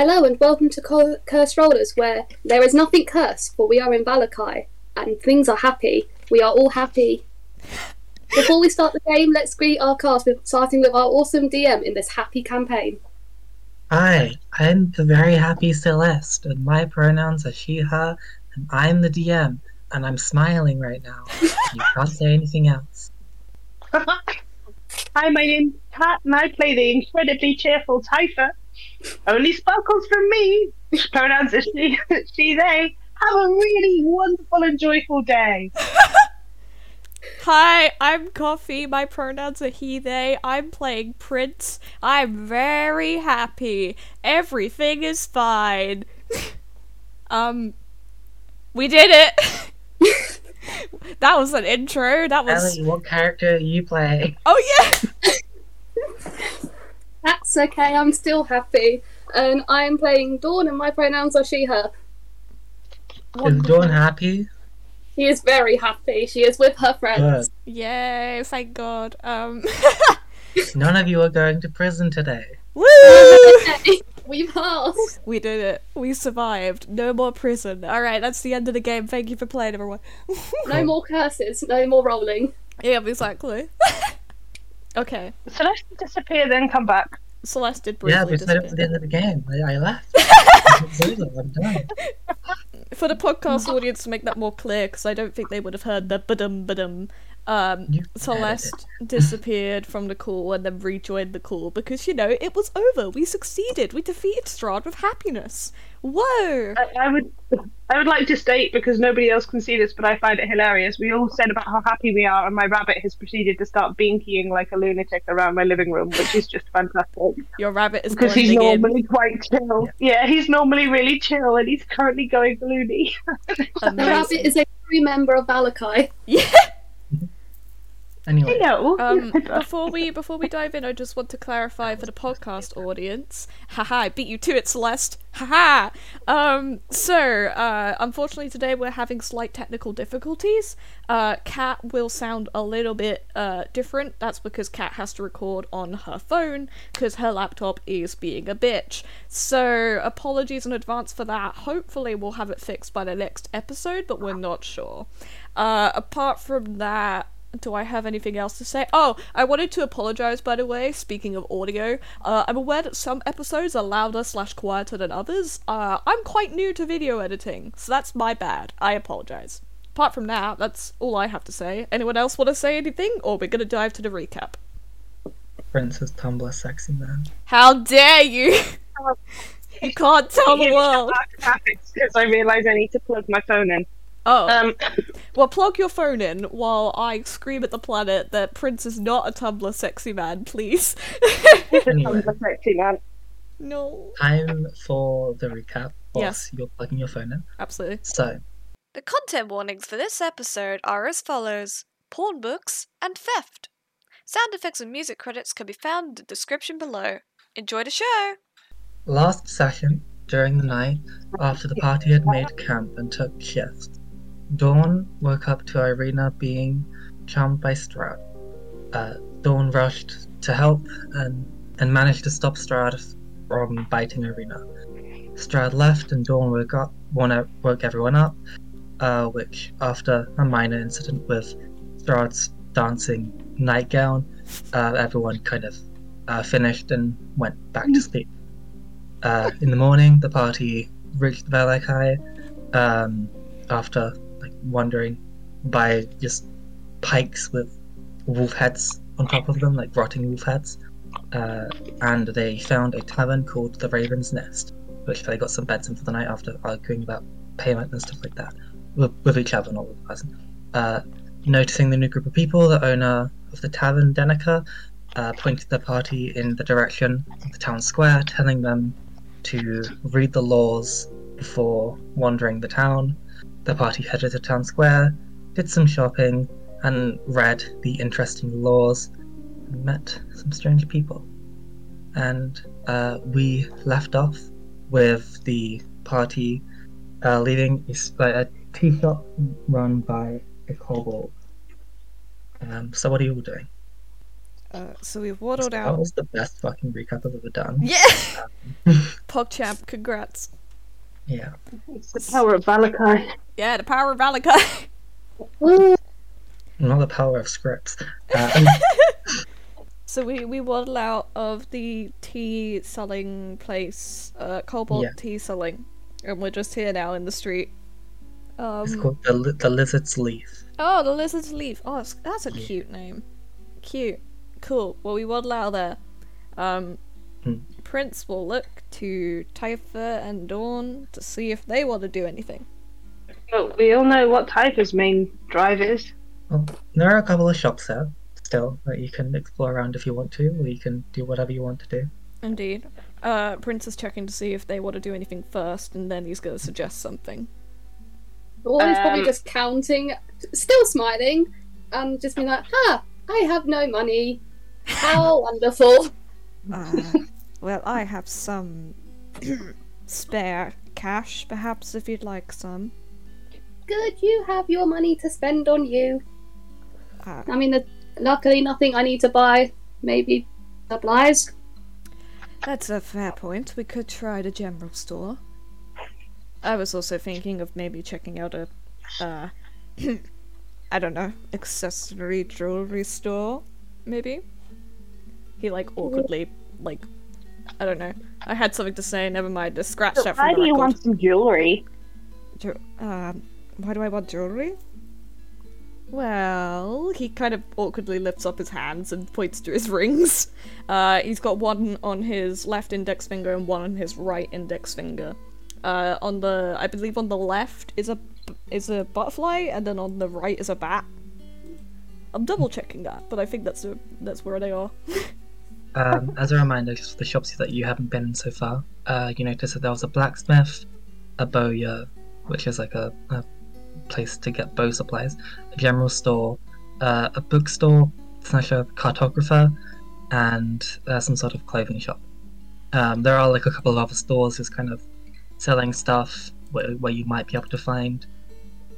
Hello and welcome to Co- Cursed Rollers, where there is nothing cursed, for we are in Vallaki, and things are happy. We are all happy. Before we start the game, let's greet our cast, with, starting with our awesome DM in this happy campaign. Hi, I'm the very happy Celeste, and my pronouns are she, her, and I'm the DM, and I'm smiling right now. You can't say anything else. Hi, my name's Cat, and I play the incredibly cheerful Typha. Only sparkles from me. Pronouns are she, she, they. Have a really wonderful and joyful day. Hi, I'm Coffee. My pronouns are he, they. I'm playing Prince. I'm very happy. Everything is fine. um, we did it. that was an intro. That was. Ellie, what character are you playing? Oh yeah. That's okay, I'm still happy. And I am playing Dawn, and my pronouns are she, her. Is Dawn happy? She is very happy. She is with her Good. friends. Yay! Thank God. Um. None of you are going to prison today. Woo! we passed. We did it. We survived. No more prison. All right, that's the end of the game. Thank you for playing, everyone. No more curses, no more rolling. yeah, exactly. okay, Celeste disappear, then come back. Celeste did briefly. yeah, we said it disappear. for the end of the game. I, I left. I'm done. for the podcast audience to make that more clear because I don't think they would have heard the badum badum. Um, You Celeste disappeared from the call and then rejoined the call because you know it was over. We succeeded. We defeated Strahd with happiness. Whoa! I, I would, I would like to state because nobody else can see this, but I find it hilarious. We all said about how happy we are, and my rabbit has proceeded to start binkying like a lunatic around my living room, which is just fantastic. Your rabbit is Because he's blending in. normally quite chill. Yeah. he's normally really chill, and he's currently going loony. The rabbit is a true member of Vallaki. Yeah. Anyway, Hello. Um, before we before we dive in, I just want to clarify for the podcast audience. Haha, I beat you to it, Celeste. Haha. Um, so uh, unfortunately today we're having slight technical difficulties. Uh, Cat will sound a little bit uh different. That's because Cat has to record on her phone because her laptop is being a bitch. So apologies in advance for that. Hopefully we'll have it fixed by the next episode, but we're not sure. Uh, apart from that. Do I have anything else to say? Oh, I wanted to apologize, by the way. Speaking of audio, uh, I'm aware that some episodes are louder slash quieter than others. Uh, I'm quite new to video editing, so that's my bad. I apologize. Apart from that, that's all I have to say. Anyone else want to say anything, or we're gonna dive to the recap? Princess Tumblr Sexy Man. How dare you! you can't tell the world. Because I realise I need to plug my phone in. Oh, Um, well, plug your phone in while I scream at the planet that Prince is not a Tumblr sexy man, please. Anyway. I'm sexy man. no. Time for the recap. Yes. You're plugging your phone in. Absolutely. So, The content warnings for this episode are as follows porn books and theft. Sound effects and music credits can be found in the description below. Enjoy the show! last session, during the night, after the party had made camp and took shift, Dawn woke up to Irina being charmed by Strahd. Uh, Dawn rushed to help and, and managed to stop Strahd from biting Irina. Strahd left and Dawn woke up, woke everyone up, uh, which, after a minor incident with Strahd's dancing nightgown, uh, everyone kind of uh, finished and went back to sleep. Uh, in the morning, the party reached Vallaki um, after wandering by just pikes with wolf heads on top of them, like rotting wolf heads. Uh, and they found a tavern called the Raven's Nest, which they got some beds in for the night after arguing about payment and stuff like that with, with each other, not with the person. Uh, noticing the new group of people, the owner of the tavern, Danika, uh, pointed the party in the direction of the town square, telling them to read the laws before wandering the town. The party headed to town square, did some shopping, and read the interesting laws and met some strange people. And uh, we left off with the party uh, leaving a tea shop run by a kobold. Um, so what are you all doing? Uh, so we've waddled That out. That was the best fucking recap I've ever done. Yeah! PogChamp, congrats. Yeah. It's the power of Vallaki. Yeah, the power of Vallaki. Woo. Not the power of scripts. Uh, So we, we waddle out of the tea selling place, uh, Kobold Yeah. tea selling, and we're just here now in the street. it's Um, called the, the Lizard's Leaf. oh, the lizard's leaf. Oh, that's, that's a Yeah. cute name. Cute. Cool. Well, we waddle out of there. Um, Hmm. Prince will look to Typha and Dawn to see if they want to do anything. Well, we all know what Typha's main drive is. Well, there are a couple of shops there still that you can explore around if you want to, or you can do whatever you want to do. Indeed. Uh, Prince is checking to see if they want to do anything first, and then he's going to suggest something. Dawn's probably Um, just counting, still smiling, and just being like, "Ha! I have no money. How wonderful!" Uh, well, I have some spare cash, perhaps, if you'd like some. Good, you have your money to spend on you. Uh, I mean, the, luckily nothing I need to buy. Maybe supplies. that's a fair point. We could try the general store. I was also thinking of maybe checking out a, uh, I don't know, accessory jewelry store, maybe? He, like, awkwardly, like, I don't know. I had something to say, never mind, just scratched that from Why do you want some jewelry? Ju- um, why do I want jewelry? Well, he kind of awkwardly lifts up his hands and points to his rings. Uh, he's got one on his left index finger and one on his right index finger. Uh, on the, I believe on the left is a is a butterfly, and then on the right is a bat. I'm double checking that, but I think that's a, that's where they are. Um, as a reminder, just for the shops that you haven't been in so far, uh, you notice that there was a blacksmith, a bowyer, which is like a, a place to get bow supplies, a general store, uh, a bookstore slash a cartographer, and uh, some sort of clothing shop. Um, there are like a couple of other stores just kind of selling stuff where, where you might be able to find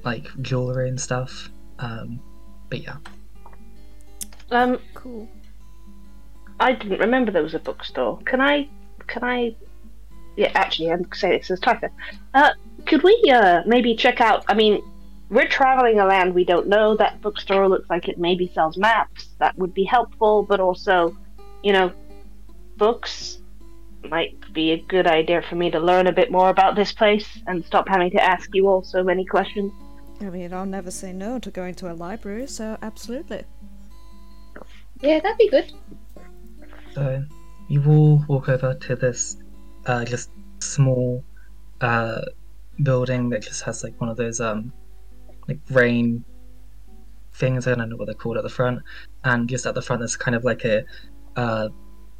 like jewelry and stuff. Um, but yeah, Um, Cool. I didn't remember there was a bookstore. Can I? Can I? Yeah, actually, I'm say this as Typha. Uh, could we uh maybe check out? I mean, we're traveling a land we don't know. That bookstore looks like it maybe sells maps. That would be helpful, but also, you know, books might be a good idea for me to learn a bit more about this place and stop having to ask you all so many questions. I mean, I'll never say no to going to a library, so absolutely. Yeah, that'd be good. So you all walk over to this uh, just small uh, building that just has like one of those um like rain things. I don't know what they're called at the front, and just at the front there's kind of like a uh,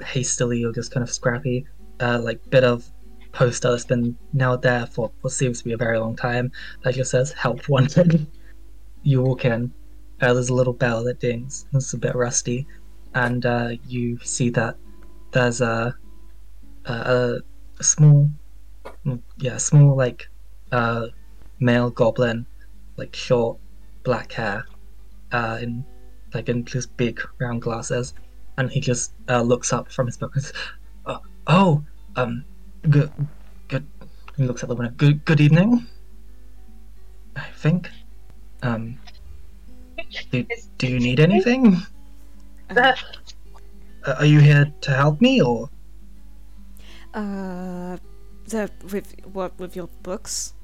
hastily or just kind of scrappy uh, like bit of poster that's been nailed there for what seems to be a very long time that just says "Help Wanted." you walk in. Uh, there's a little bell that dings. It's a bit rusty and uh, you see that there's a a, a, small, yeah, small like uh, male goblin, like short black hair, uh, in like in just big round glasses, and he just uh, looks up from his book and says, uh, "Oh, um, good, good." He looks at the window. Good, good evening. I think. Um, do, do you need anything? Uh, are you here to help me, or Uh, the with what with your books?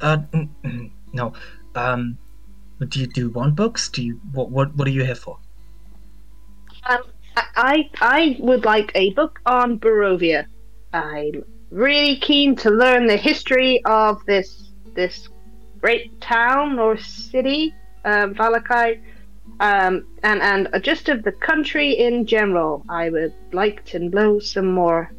uh, no? Um, do you do you want books? Do you what what what are you here for? Um, I I would like a book on Barovia. I'm really keen to learn the history of this this great town or city, um, Vallaki, um, and and just of the country in general. I would like to know some more.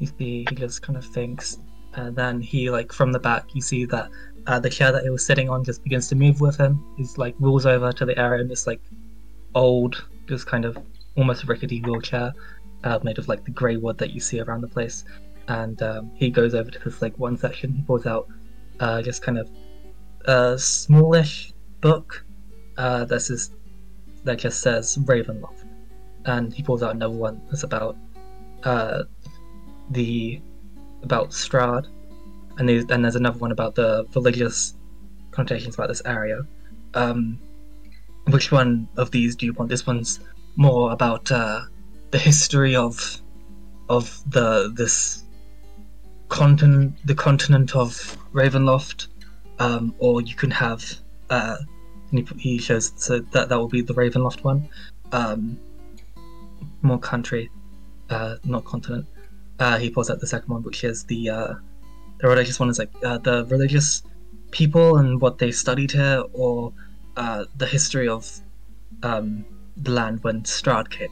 See, he just kind of thinks, and then he like from the back, you see that uh, the chair that he was sitting on just begins to move with him. He's like rolls over to the area in this like old, just kind of almost rickety wheelchair, uh, made of like the grey wood that you see around the place. And um, he goes over to this like one section. He pulls out uh, just kind of a smallish book. Uh, that just says Ravenloft, and he pulls out another one that's about uh, the about Strahd, and there's, and there's another one about the religious connotations about this area. Um, which one of these do you want? This one's more about uh, the history of of the this continent, the continent of Ravenloft, um, or you can have. Uh, and he, he shows so that that will be the Ravenloft one. Um, more country, uh, not continent. Uh, he pulls out the second one, which is the uh, the religious one is like uh, the religious people and what they studied here, or uh, the history of um, the land when Strahd came.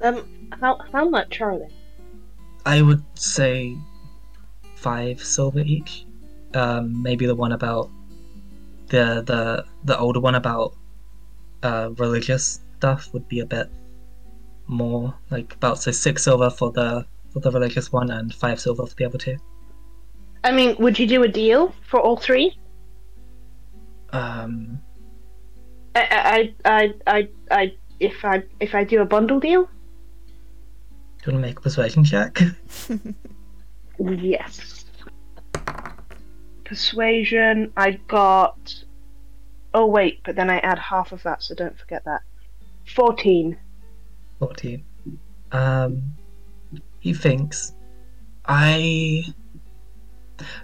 Um, how how much are they? I would say five silver each. Um, maybe the one about the the the older one about uh, religious stuff would be a bit more like about say six silver for the for the religious one and five silver for the other two. I mean, would you do a deal for all three? Um, I I I I, I if I if I do a bundle deal? do you want to make a persuasion check? Yes. Persuasion. I got. Oh wait, but then I add half of that, so don't forget that. Fourteen. 14. Um, he thinks, I.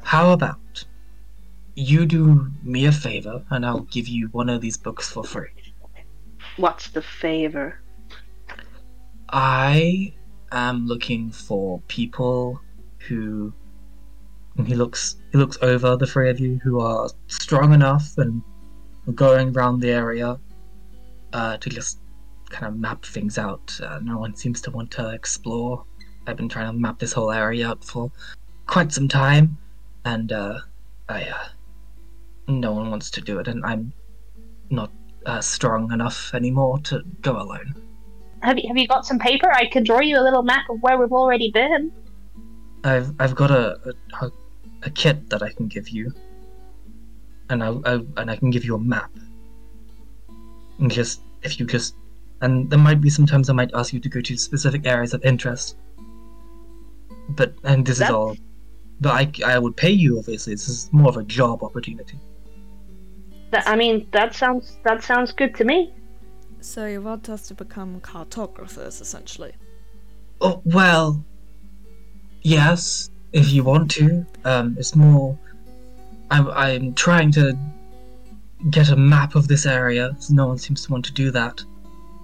How about you do me a favor and I'll give you one of these books for free? What's the favor? I am looking for people who. And he looks he looks over the three of you who are strong enough and going around the area uh, to just kind of map things out. Uh, no one seems to want to explore. I've been trying to map this whole area up for quite some time, and uh, I uh, no one wants to do it, and I'm not uh, strong enough anymore to go alone. Have you have you got some paper? I can draw you a little map of where we've already been. I've I've got a a, a kit that I can give you, and I, I and I can give you a map. And just if you just and there might be sometimes I might ask you to go to specific areas of interest. But and this is all. But I I would pay you obviously. This is more of a job opportunity. That, I mean, that sounds that sounds good to me. So you want us to become cartographers, essentially? Oh well. Yes, if you want to. Um, it's more. I'm I'm trying to get a map of this area. So no one seems to want to do that,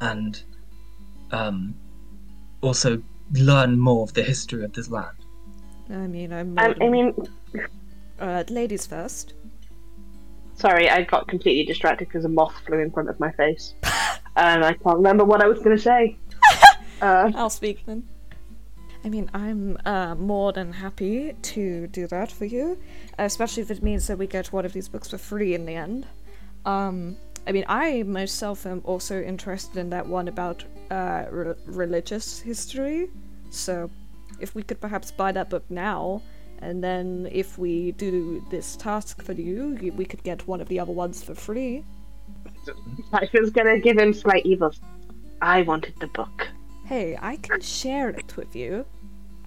and um, also learn more of the history of this land. I mean, I'm. Um, I mean, uh, ladies first. sorry, I got completely distracted because a moth flew in front of my face, and I can't remember what I was going to say. Uh, I'll speak then. I mean, I'm uh, more than happy to do that for you, especially if it means that we get one of these books for free in the end. Um, I mean, I myself am also interested in that one about uh, re- religious history, so if we could perhaps buy that book now, and then if we do this task for you, we could get one of the other ones for free. I was to give him slight evils. I wanted the book. Hey, I can share it with you.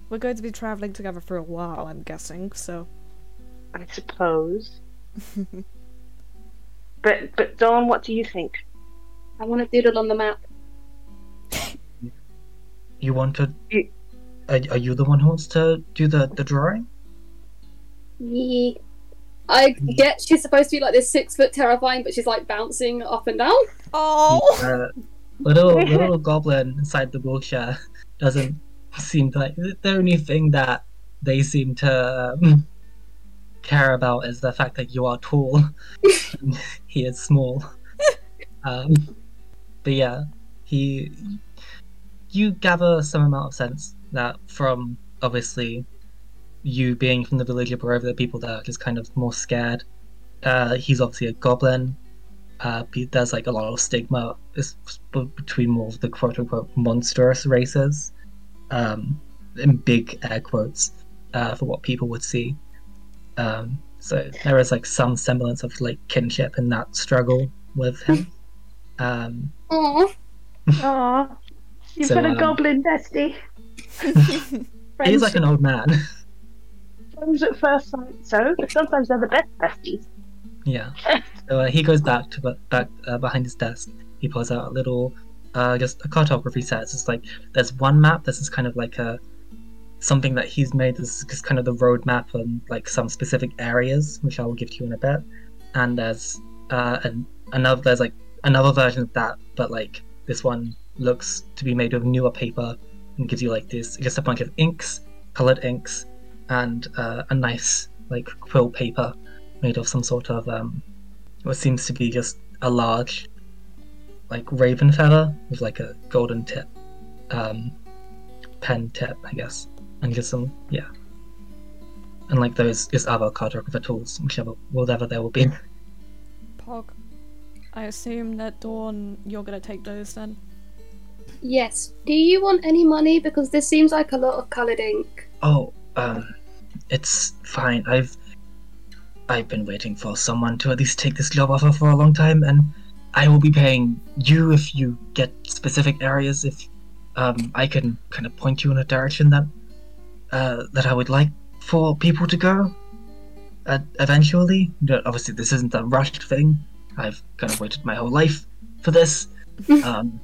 We're going to be traveling together for a while, I'm guessing, so. I suppose. but but Dawn, what do you think? I want to doodle on the map. You want to? You- Are, are you the one who wants to do the the drawing? Yeah. I get she's supposed to be like this six foot terrifying, but she's like bouncing up and down. Oh! Uh, little little goblin inside the wheelchair doesn't seem like the only thing that they seem to um, care about is the fact that you are tall. and he is small. Um, but yeah, he you gather some amount of sense that from obviously you being from the village of Barovia, the people that are just kind of more scared. Uh, he's obviously a goblin uh, there's like a lot of stigma between more of the quote unquote monstrous races, um, in big air quotes, uh, for what people would see. Um, so there is like some semblance of like kinship in that struggle with him. Um, Oh, Aw, you've So, got a um, goblin bestie. He's like an old man. at first sight, so sometimes they're the best besties. Yeah. So uh, he goes back to back uh, behind his desk. He pulls out a little, uh, just a cartography set. It's like there's one map. This is kind of like a something that he's made. This is just kind of the road map and like some specific areas, which I will give to you in a bit. And there's uh, an, another there's like another version of that, but like this one looks to be made of newer paper and gives you like this just a bunch of inks, colored inks, and uh, a nice like quill paper made of some sort of um, what seems to be just a large like raven feather with like a golden tip, um, pen tip, I guess, and just some yeah, and like those just other cartographer tools, whichever whatever there will be. Pog. I assume that Dawn, you're gonna take those then. yes. Do you want any money? Because this seems like a lot of coloured ink. Oh, um, it's fine. I've I've been waiting for someone to at least take this job offer for a long time, and I will be paying you if you get specific areas. If um, I can kind of point you in a direction that uh, that I would like for people to go. Uh, eventually, obviously, this isn't a rushed thing. I've kind of waited my whole life for this. um,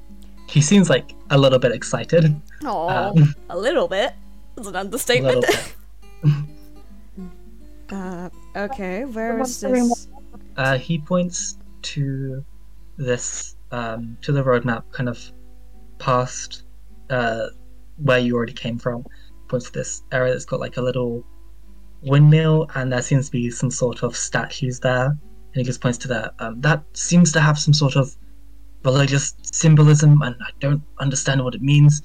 he seems like a little bit excited. Oh, Um, a little bit. That's an understatement. little bit. uh, okay, where Someone's is doing this? Uh, he points to this um, to the roadmap, kind of past uh, where you already came from. Points to this area that's got like a little windmill, and there seems to be some sort of statues there. And he just points to that. Um, that seems to have some sort of religious symbolism, and I don't understand what it means.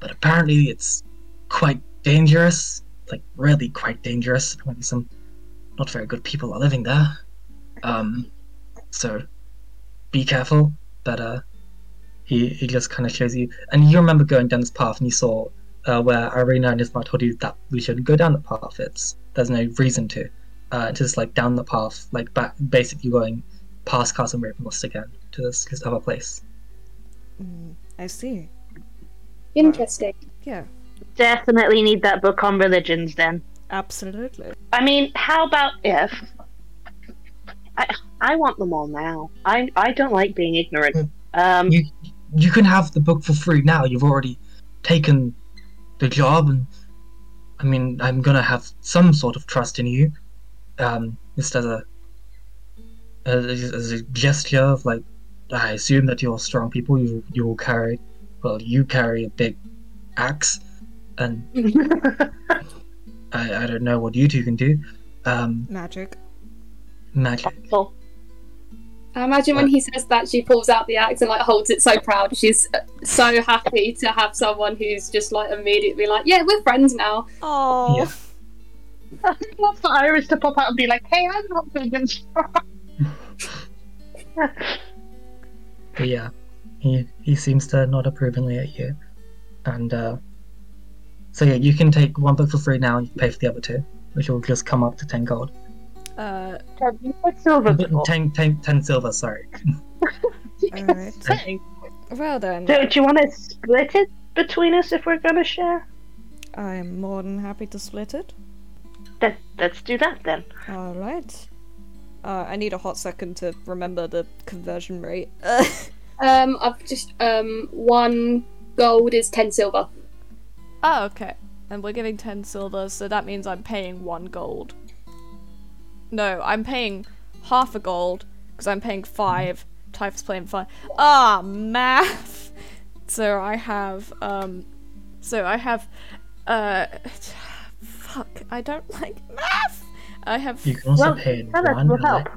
But apparently, it's quite dangerous. Like really quite dangerous. Maybe some not very good people are living there. Um, so be careful. But uh, he he just kind of shows you, and you remember going down this path, and you saw uh, where Irina and Ismark told you that we shouldn't go down the path. It's there's no reason to. Uh, just like down the path, like back, basically going past Castle Ravenloft again to this, this other place. Mm, I see. Interesting. Yeah, Definitely need that book on religions then. Absolutely. I mean, how about if I I want them all now. I I don't like being ignorant. Um You you can have the book for free now. You've already taken the job, and I mean, I'm gonna have some sort of trust in you, um, just as a as, as a gesture of like, I assume that you're strong people. You you will carry, well, you carry a big axe, and I I don't know what you two can do. Um, Magic. magic. well, I imagine when he says that, she pulls out the axe and like holds it so proud. She's uh, so happy to have someone who's just like immediately like, yeah, we're friends now. Oh, Yeah. I'd love for Iris to pop out and be like, "Hey, I'm not big and strong." But yeah, he he seems to nod approvingly at you, and uh, so yeah, you can take one book for free now and you pay for the other two, which will just come up to ten gold. uh, You put silver But before. 10, 10, 10 silver, sorry. alright. Saying. Well then, Do, do you want to split it between us if we're gonna share? I'm more than happy to split it. Let, let's do that then. Alright. Uh, I need a hot second to remember the conversion rate. Um, I've just um one gold is ten silver. Oh, okay. And we're giving 10 silver, so that means I'm paying 1 gold. No, I'm paying half a gold, because I'm paying 5. Typha's playing 5. Ah, math! So I have, um. So I have, uh. Fuck, I don't like math! I have. You can also Well, pay in one. we'll help.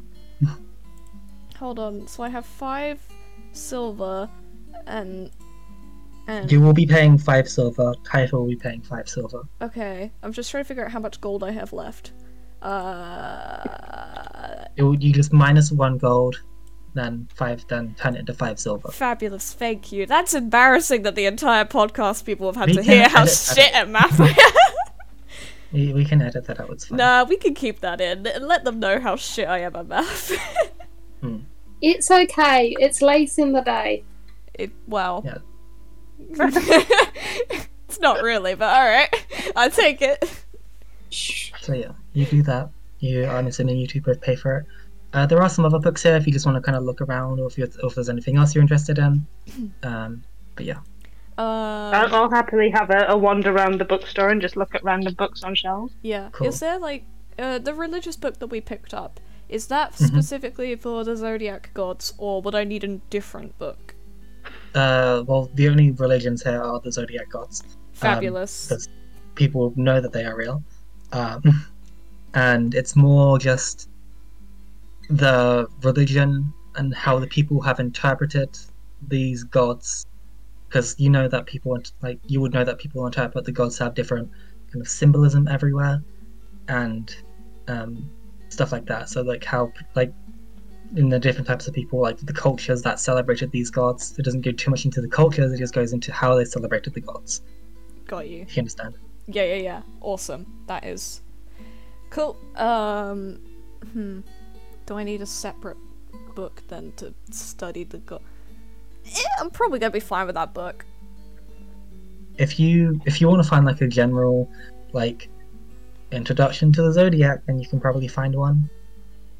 Hold on, so I have 5 silver, and. And. You will be paying five silver. Title will be paying five silver. Okay, I'm just trying to figure out how much gold I have left. Uh, It will, you just minus one gold, then five, then turn it into five silver. fabulous, thank you. That's embarrassing that the entire podcast people have had We to can hear how edit that shit at math I am. We, we can edit that out. It's fine. nah, we can keep that in and let them know how shit I am at math. It's okay. It's late in the day. It well. Yeah. it's not really, but all right. I take it. So yeah, you do that. You, I'm assuming you two both pay for it. Uh, there are some other books here if you just want to kind of look around, or if, you or if there's anything else you're interested in. Um, but yeah, Uh, I'll, I'll happily have a, a wander around the bookstore and just look at random books on shelves. yeah. Cool. Is there like uh, the religious book that we picked up? Is that Mm-hmm. specifically for the zodiac gods, or would I need a different book? Uh, well, the only religions here are the zodiac gods. Fabulous. because people know that they are real. Um, and it's more just the religion and how the people have interpreted these gods. Because you know that people want, like, you would know that people interpret the gods have different kind of symbolism everywhere and um, stuff like that. So, like, how, like, in the different types of people, like the cultures that celebrated these gods, it doesn't go too much into the cultures, it just goes into how they celebrated the gods, Got you. if you understand. Yeah, yeah, yeah. Awesome. That is cool. Um, hmm. Do I need a separate book then to study the god? Eh, I'm probably gonna be fine with that book. if you if you want to find like a general like introduction to the zodiac then you can probably find one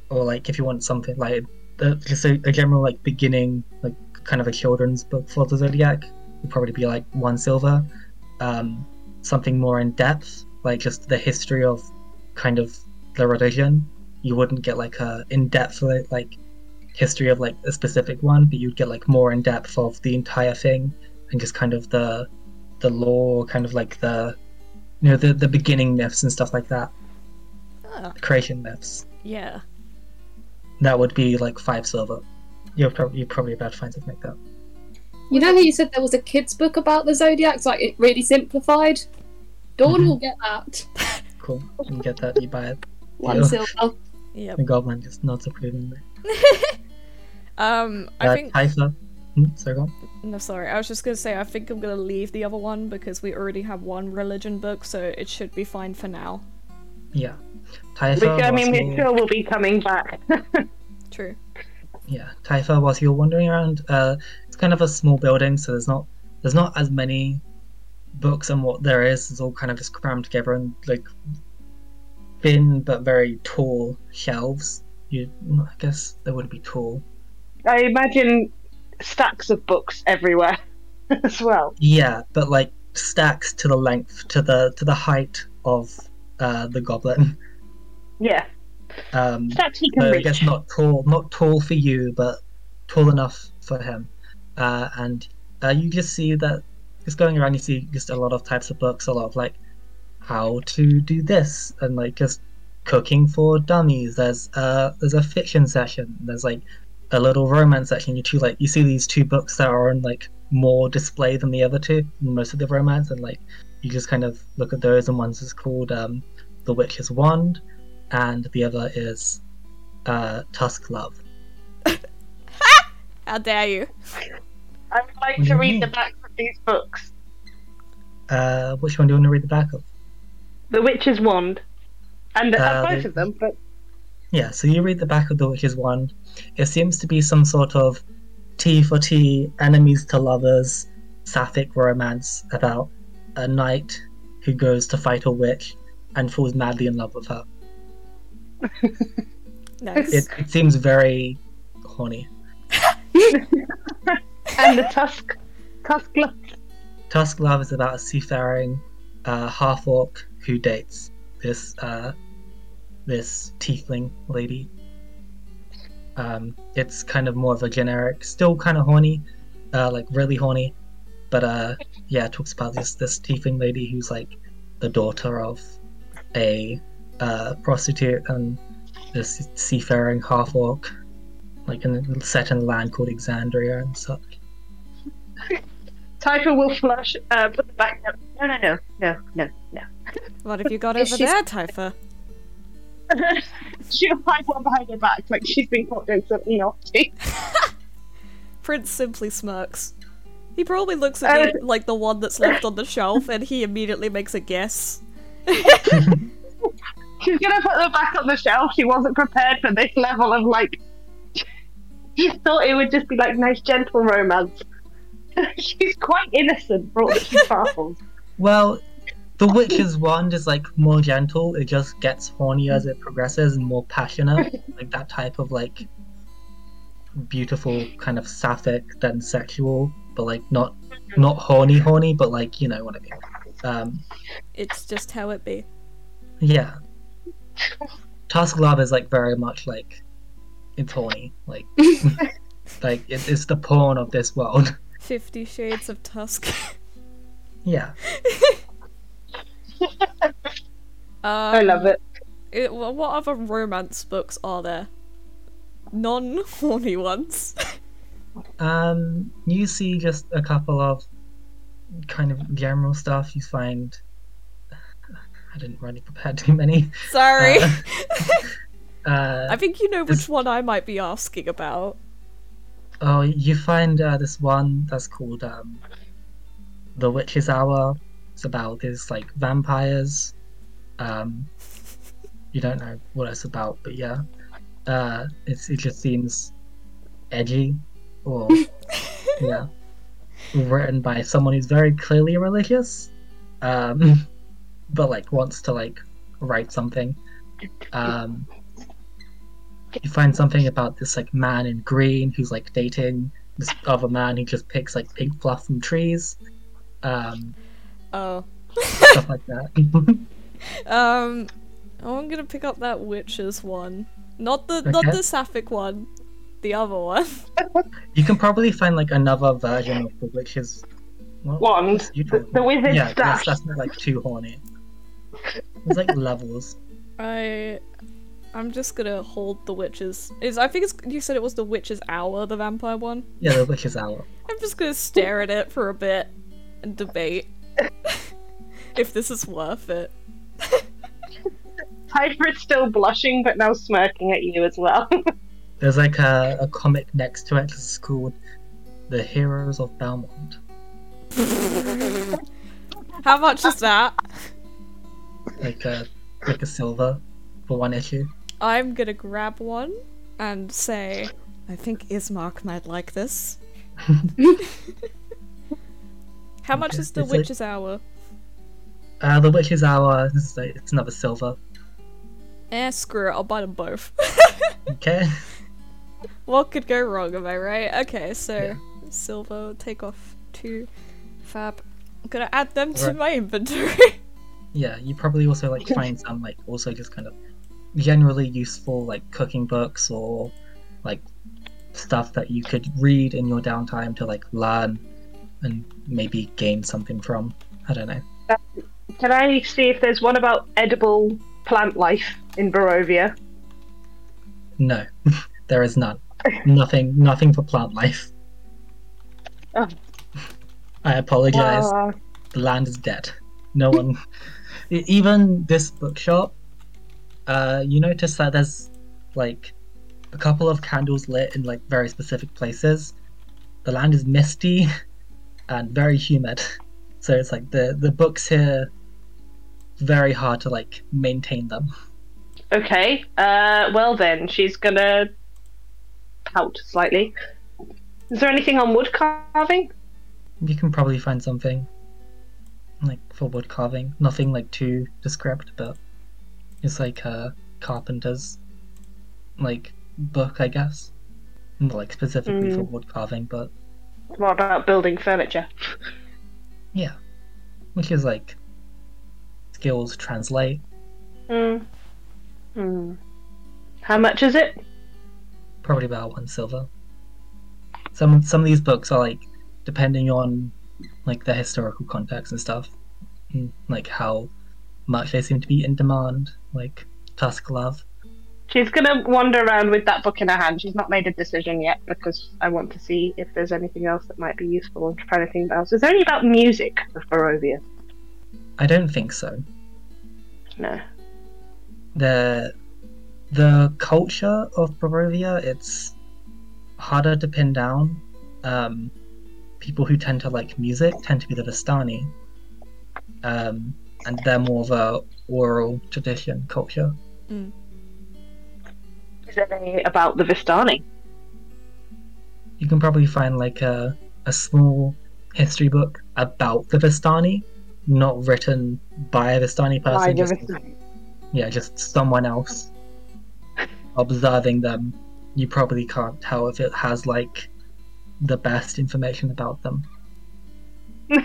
or like if you want something like uh, just a, a general like beginning like kind of a children's book for the zodiac would probably be like one silver um something more in depth like just the history of kind of the religion you wouldn't get like a in-depth like, like history of like a specific one but you'd get like more in depth of the entire thing and just kind of the the lore, kind of like the you know the the beginning myths and stuff like that, Ah, creation myths. yeah. That would be like five silver. You're probably you're probably about to find something like that. You know how you said there was a kids' book about the zodiacs, like it really simplified? Dawn Mhm. will get that. Cool. You can get that. You buy it. One Yeah. silver. Yep. The goblin just nods approvingly. Um, I Uh, think. Typha. Hmm, sorry. No, sorry. I was just gonna say I think I'm gonna leave the other one because we already have one religion book, so it should be fine for now. Yeah. We, Typha. I mean, whilst we you're- still will be coming back. True. Yeah, Typha. Whilst you're wandering around, uh, it's kind of a small building, so there's not there's not as many books, and what there is is all kind of just crammed together in like thin but very tall shelves. You, I guess they wouldn't be tall. I imagine stacks of books everywhere as well. Yeah, but like stacks to the length, to the to the height of uh, the goblin. Yeah, Um, stacks he can so I guess not tall, not tall for you, but tall enough for him. Uh, and uh, you just see that just going around, you see just a lot of types of books, a lot of like how to do this, and like just cooking for dummies. There's uh, there's a fiction session. There's like a little romance section. You two like you see these two books that are on like more display than the other two, most of the romance, and like you just kind of look at those, and one's is called um, The Witch's Wand, and the other is uh, Tusk Love. How dare you? I would like What to read mean? the backs of these books. Uh, which one do you want to read the back of? The Witch's Wand. And uh, Uh, both the- of them, but Yeah, so you read the back of the Witch's Wand. It seems to be some sort of T for T, enemies to lovers, sapphic romance about a knight who goes to fight a witch and falls madly in love with her. Nice. It, it seems very horny. and the Tusk Tusk Love. Tusk Love is about a seafaring uh, half orc who dates this uh, this tiefling lady. Um, it's kind of more of a generic, still kind of horny, uh, like really horny, but uh, yeah, it talks about this this tiefling lady who's like the daughter of a uh, prostitute and this seafaring half orc, like in a set in a land called Exandria and such. Typha will flush, uh, put the back down. No, no, no, no, no, no. What have you got over there, Typha? She'll hide one behind her back like she's been caught doing something naughty. Prince simply smirks. He probably looks at the, like the one that's left on the shelf, and he immediately makes a guess. She's gonna put them back on the shelf. She wasn't prepared for this level of like. She thought it would just be like nice, gentle romance. she's quite innocent for all that she sparkles. Well, the witch's wand is like more gentle. It just gets horny as it progresses and more passionate, like that type of like beautiful kind of sapphic then sexual, but like not not horny horny, but like you know what I mean. Um, It's just how it be. yeah. Tusk Love is like very much like it's horny, like like it, it's the porn of this world. Fifty Shades of Tusk. Yeah. I love it. It, what other romance books are there? Non horny ones. Um, you see just a couple of kind of general stuff. You find I didn't really prepare too many. Sorry. Uh, uh, I think you know which this- one I might be asking about. oh, you find uh, this one that's called um, "The Witch's Hour." It's about these like vampires. Um, you don't know what it's about, but yeah, uh, it's it just seems edgy, or yeah, written by someone who's very clearly religious, um, but like wants to like write something. Um, you find something about this like man in green who's like dating this other man who just picks like pink fluff from trees, um, Oh. stuff like that. Um, I'm gonna pick up that witches one, not the not the sapphic one, the other one. you can probably find like another version of the witch's what? Wand. You The, told the me. wizard yeah, staff. that's, that's not like too horny. There's like levels. I, I'm just gonna hold the witches. Is I think it's you said it was the witches hour, the vampire one. Yeah, the witch's hour. I'm just gonna stare at it for a bit and debate if this is worth it. Piper's still blushing, but now smirking at you as well. There's like a, a comic next to it. It's called "The Heroes of Belmont." How much is that? Like a like a silver for one issue. I'm gonna grab one and say, I think Ismark might like this. How much Okay, is the witch's hour? Uh, the witch's hour. Is like, it's another silver. Eh, screw it, I'll buy them both. Okay. what could go wrong, am I right? Okay, so Yeah. silver, take off two, fab. I'm gonna add them to my inventory. Yeah, you probably also like find some like also just kind of generally useful like cooking books or like stuff that you could read in your downtime to like learn and maybe gain something from. I don't know. Can I see if there's one about edible plant life in Barovia? No, there is none. Nothing. Nothing for plant life. Oh. I apologize. Uh, the land is dead. No one. Even this bookshop, uh, you notice that there's like a couple of candles lit in like very specific places. The land is misty and very humid, so it's like the the books here very hard to like maintain them. okay. Uh, well then, she's gonna pout slightly. Is there anything on wood carving? You can probably find something like for wood carving. Nothing like too descript, but it's like a carpenter's like book, I guess. Not like specifically for Mm. wood carving, but What about building furniture? yeah, which is like skills translate. Hmm. Hmm. How much is it? Probably about one silver. Some some of these books are like depending on like the historical context and stuff, and, like how much they seem to be in demand. Like Tusk Love. She's gonna wander around with that book in her hand. She's not made a decision yet because I want to see if there's anything else that might be useful. I'm trying to think about. Is there any about music of Barovia? I don't think so. No. the the culture of Barovia it's harder to pin down. Um, people who tend to like music tend to be the Vistani, um, and they're more of a oral tradition culture. Is there any about the Vistani? You can probably find like a a small history book about the Vistani, not written by a Vistani person. just, yeah, just someone else observing them. You probably can't tell if it has like the best information about them.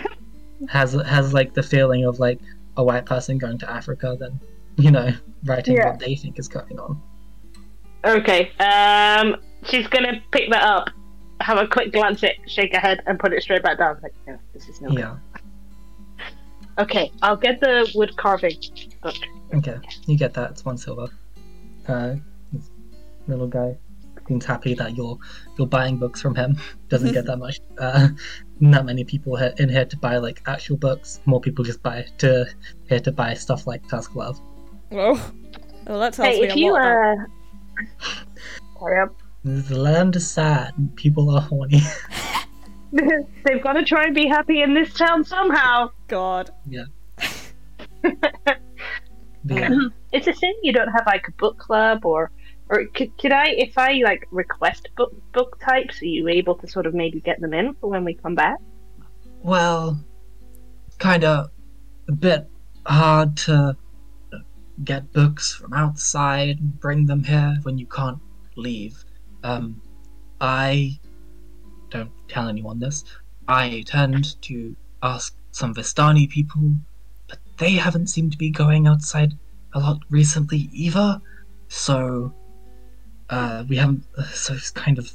has has like the feeling of like a white person going to Africa, then you know, writing Yeah. what they think is going on. Okay. Um, she's gonna pick that up, have a quick glance at, shake her head, and put it straight back down. Like, no, this is no. good." Yeah. Okay, I'll get the wood carving book. Okay, you get that. It's one silver. Uh, little guy seems happy that you're you're buying books from him. Doesn't get that much. Uh, not many people in here to buy like actual books. More people just buy to here to buy stuff like Tusk Love. Oh, well, that tells Hey, me if a you lot. about- uh, hurry up. The land is sad. and People are horny. They've got to try and be happy in this town somehow. God. But yeah. It's a shame you don't have like a book club or or could, could I if I like request book book types are you able to sort of maybe get them in for when we come back? Well, kind of a bit hard to get books from outside and bring them here when you can't leave. Um, I don't tell anyone this. I tend to ask some Vistani people, but they haven't seemed to be going outside a lot recently either. So, uh, we haven't. So it's kind of.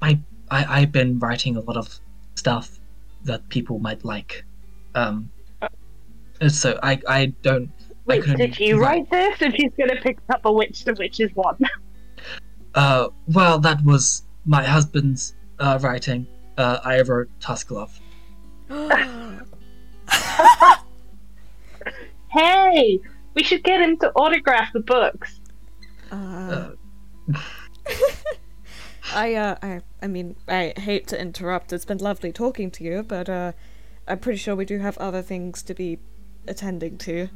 I, I I've been writing a lot of stuff that people might like. Um, and so I I don't. I Wait, couldn't did you write- write this? And she's gonna pick up a witch the witch is one. Uh, well, that was my husband's uh, writing. Uh, I wrote Tusk Love. hey, we should get him to autograph the books. Uh, Uh, I, uh, I, I mean, I hate to interrupt. It's been lovely talking to you, but uh, I'm pretty sure we do have other things to be attending to.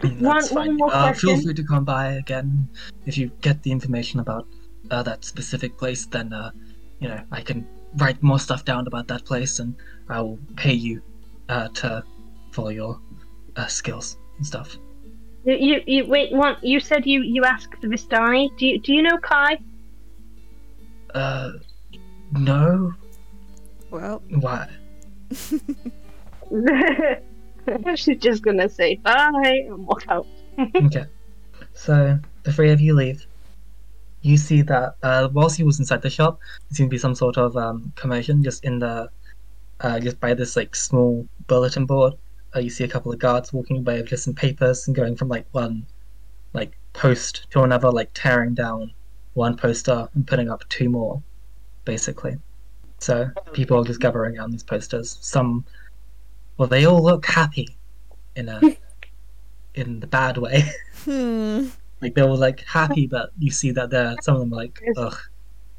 that's One- fine. one more uh, feel free to come by again if you get the information about uh, that specific place. Then uh, you know I can write more stuff down about that place, and I will pay you uh, to for your uh, skills and stuff. You, you, you wait. One, you said you you asked the Vistani. Do you do you know Kai? Uh, no. Well, Why? she's just gonna say bye and walk out. okay. So the three of you leave. You see that uh, whilst he was inside the shop, there seemed to be some sort of um, commotion just in the uh, just by this like small bulletin board. Uh, you see a couple of guards walking away with just some papers and going from like one like post to another, like tearing down one poster and putting up two more, basically. So people are just gathering around these posters. Some, well, they all look happy, in a in the bad way. hmm. like they were like happy, but you see that they're some of them are like ugh,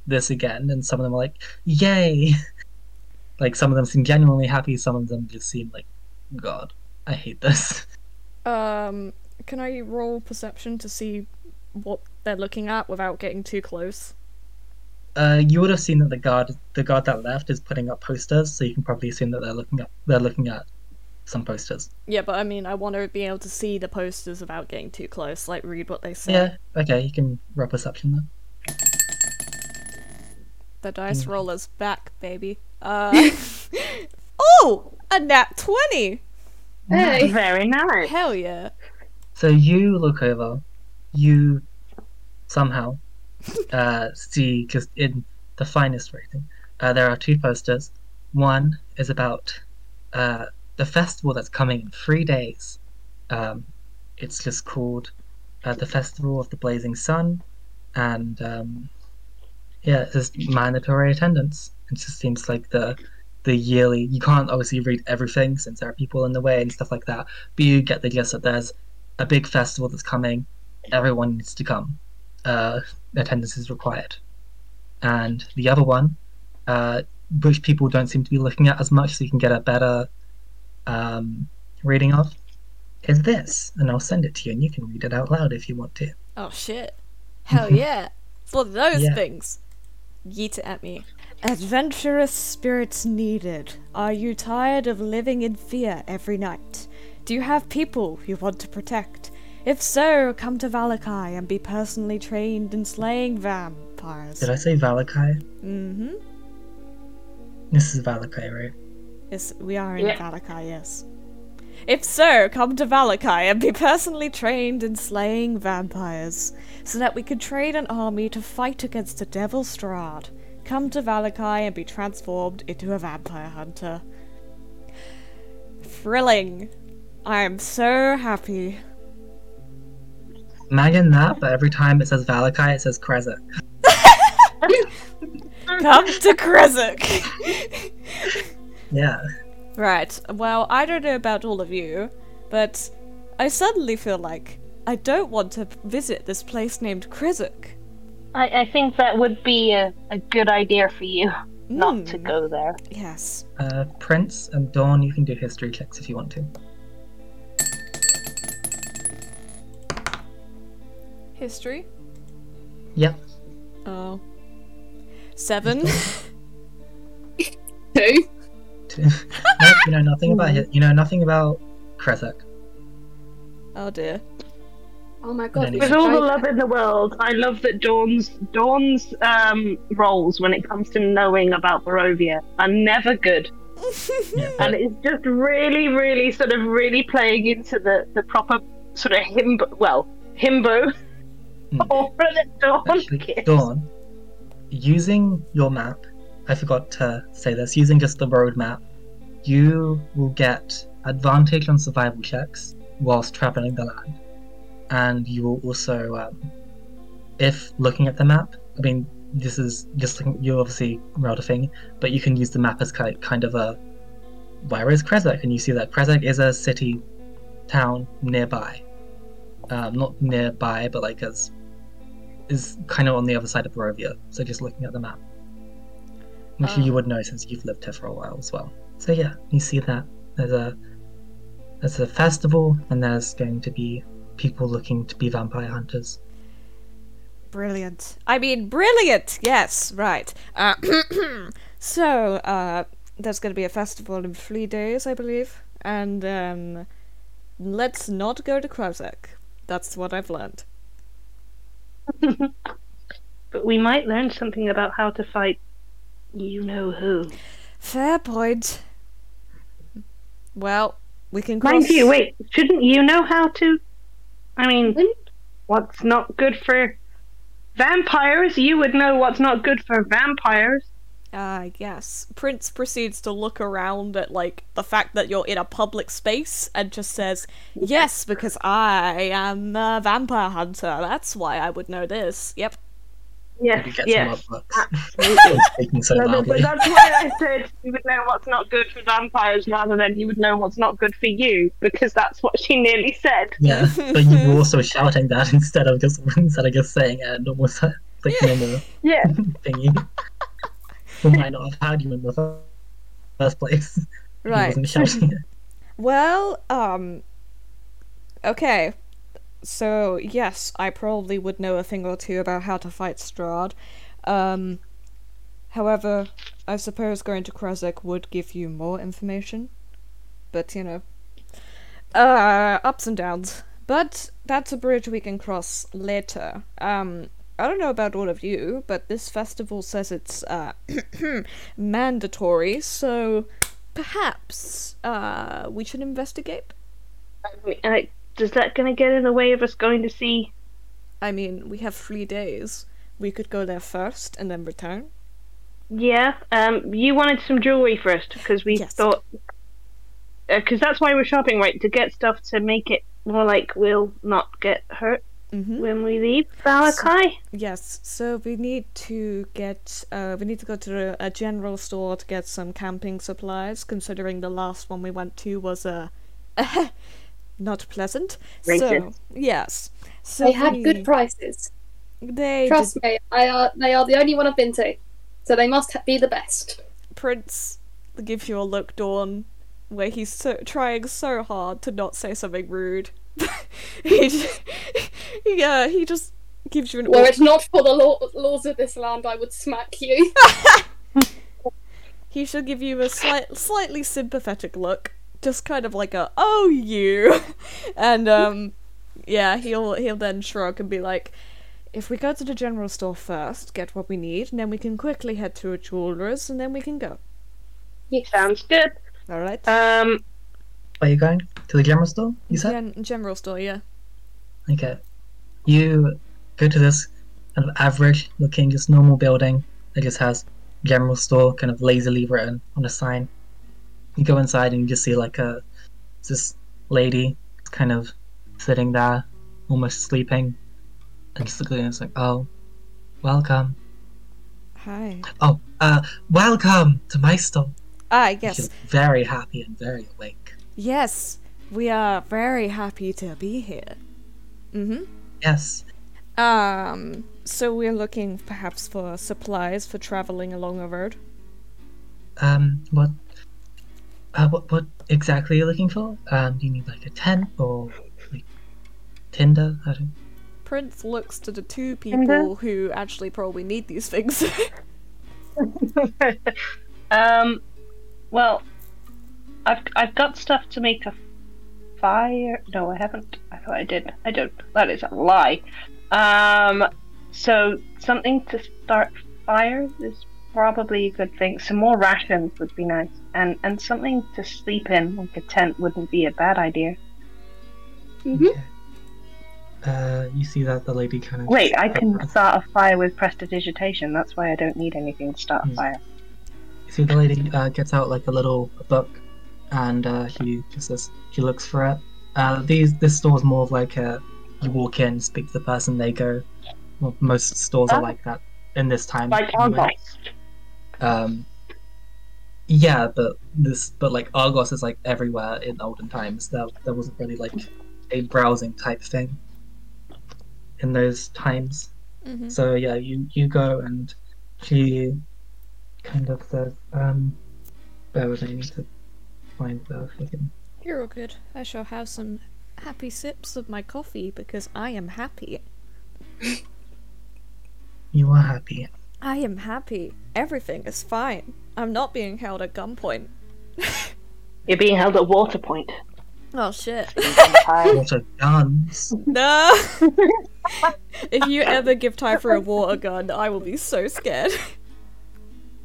this again, and some of them are like yay. like some of them seem genuinely happy, some of them just seem like God, I hate this. Um, can I roll perception to see what they're looking at without getting too close? Uh, you would have seen that the guard, the guard that left, is putting up posters, so you can probably assume that they're looking at they're looking at some posters. Yeah, but I mean, I want to be able to see the posters without getting too close, like read what they say. Yeah, okay, you can roll perception then. The dice Mm. roller's back, baby. Uh, oh, a nat twenty. Hey. Very nice. Hell yeah. So you look over, you somehow uh, see just in the finest writing. Uh, there are two posters. One is about uh, the festival that's coming in three days. Um, it's just called uh, the Festival of the Blazing Sun, and um, yeah, it's just mandatory attendance. It just seems like the the yearly. You can't obviously read everything since there are people in the way and stuff like that, but you get the gist that there's a big festival that's coming. Everyone needs to come. Uh, attendance is required. And the other one, uh, which people don't seem to be looking at as much, so you can get a better um, reading of, is this. And I'll send it to you, and you can read it out loud if you want to. Oh shit. Hell yeah. It's one of those Yeah. things. yeet it at me. Adventurous spirits needed. Are you tired of living in fear every night? Do you have people you want to protect? If so, come to Vallaki and be personally trained in slaying vampires. Did I say Vallaki? Mm-hmm. This is Vallaki, right? Yes, we are in Yeah. Vallaki, yes. If so, come to Vallaki and be personally trained in slaying vampires, so that we can train an army to fight against the Devil Strahd. Come to Vallaki and be transformed into a vampire hunter. Thrilling. I am so happy. Imagine that, but every time it says Vallaki, it says Krezk. Come to Krezk! Yeah. Right. Well, I don't know about all of you, but I suddenly feel like I don't want to visit this place named Krezk. I, I think that would be a, a good idea for you not to Hmm. go there. Yes. Uh, Prince and Dawn, you can do history checks if you want to. History? Yep. Oh. Seven? Two. Two. nope, you know nothing about. You know nothing about Krezk. oh dear. Oh my god. With we With should all the love in the world, I love that Dawn's Dawn's um, roles when it comes to knowing about Barovia are never good, Yeah, and it's just really, really sort of really playing into the the proper sort of himbo, well, himbo aura that Dawn actually, gives. Dawn, using your map, I forgot to say this, using just the road map, you will get advantage on survival checks whilst traveling the land. And you will also, um, if looking at the map, I mean, this is just looking, you're obviously routing, but you can use the map as ki- kind of a where is Krezk? And you see that Krezk is a city, town nearby. Um, not nearby, but like as is kind of on the other side of Barovia. So just looking at the map, which Oh. you would know since you've lived here for a while as well. So yeah, you see that there's a there's a festival, and there's going to be people looking to be vampire hunters. Brilliant. I mean, brilliant! Yes, right. Uh, so, uh, there's gonna be a festival in three days, I believe. And, um, let's not go to Krezk. That's what I've learned. But we might learn something about how to fight. You know who. Fair point. Well, we can cross... Mind you, wait, shouldn't you know how to? I mean, what's not good for vampires? You would know what's not good for vampires. Uh, yes. Prince proceeds to look around at, like, the fact that you're in a public space and just says, Yes, because I am a vampire hunter. That's why I would know this. Yep. Yes, You yes. some books. Speaking so No, no, but that's why I said you would know what's not good for vampires rather than you would know what's not good for you, because that's what she nearly said. Yeah, but you were also shouting that instead of just instead of just saying it, and almost like normal Yeah. thingy. Who might not have had you in the first place. Right. wasn't shouting it. Well, um. Okay. So, yes, I probably would know a thing or two about how to fight Strahd. Um. However, I suppose going to Krezk would give you more information. But, you know. Uh, ups and downs. But that's a bridge we can cross later. Um, I don't know about all of you, but this festival says it's, uh, mandatory, so perhaps, uh, we should investigate? I mean, I- Is that going to get in the way of us going to see? I mean, we have three days. We could go there first and then return. Yeah. Um. You wanted some jewelry first because we Yes. thought. Because that's why we're shopping, right? To get stuff to make it more like we'll not get hurt Mm-hmm. when we leave Vallaki. Yes, so we need to get, uh, we need to go to a, a general store to get some camping supplies, considering the last one we went to was, uh, not pleasant. So, yes. So They had we- good prices. They Trust me, I are, they are the only one I've been to. So they must be the best. Prince gives you a look, Dawn, where he's so, trying so hard to not say something rude. he, j- yeah, he just gives you an Were aw- it not for the law- laws of this land, I would smack you. he should give you a slight, slightly sympathetic look, just kind of like a "oh you," and um, yeah, he'll he'll then shrug and be like, "If we go to the general store first, get what we need, and then we can quickly head to a jeweler's, and then we can go." Sounds good. All right? Um, Are you going to the general store? You said. Gen- general store, yeah. Okay. You go to this kind of average looking, just normal building that just has general store kind of lazily written on a sign. You go inside and you just see like a this lady kind of sitting there, almost sleeping. And just looking and it's like, oh, welcome. Hi. Oh, uh, welcome to my store. Ah, She's yes, very happy and very awake. yes. We are very happy to be here. Mm-hmm. Yes. Um, so we're looking perhaps for supplies for traveling along a road. Um, what, uh, what, what exactly are you looking for? Um, do you need like a tent or like Tinder? I don't. Prince looks to the two Tinder? people who actually probably need these things. um, well, I've I've got stuff to make a fire. No, I haven't. I thought I did. I don't. That is a lie. Um, so something to start fires is probably a good thing. Some more rations would be nice, and and something to sleep in, like a tent, wouldn't be a bad idea. Mhm. Okay. Uh, you see that the lady kind of. Wait, I can start a fire with prestidigitation. That's why I don't need anything to start a Hmm. fire. You see the lady uh, gets out like a little book, and uh, she just says she looks for it. Uh, these this store is more of like a you walk in, speak to the person, they go. Well, most stores are Oh. like that in this time. Like anyway. Um, yeah, but this, but like Argos is like everywhere in olden times. There, there wasn't really like a browsing type thing in those times. mm-hmm. So yeah, you you go and she kind of says, um, bear with me, I need to find the fucking. You're all good. I shall have some happy sips of my coffee because I am happy. You are happy. I am happy. Everything is fine. I'm not being held at gunpoint. You're being held at water point. Oh shit. What are guns? no! if you ever give Typha a water gun, I will be so scared.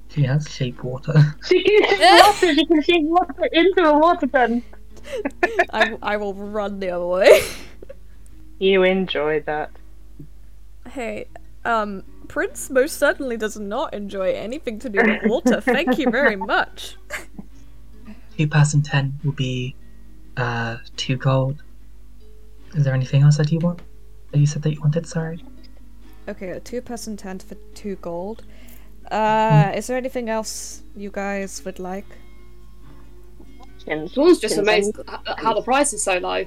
She has shape water. She can shoot water. She can shoot water into a water gun. I, I will run the other way. You enjoy that. Hey, um, Prince most certainly does not enjoy anything to do with water. Thank you very much. Two person ten will be uh two gold. Is there anything else that you want? That you said that you wanted, sorry? Okay, a two person tent for two gold. Uh, is there anything else you guys would like? Dawn's just amazed at how the price is so low.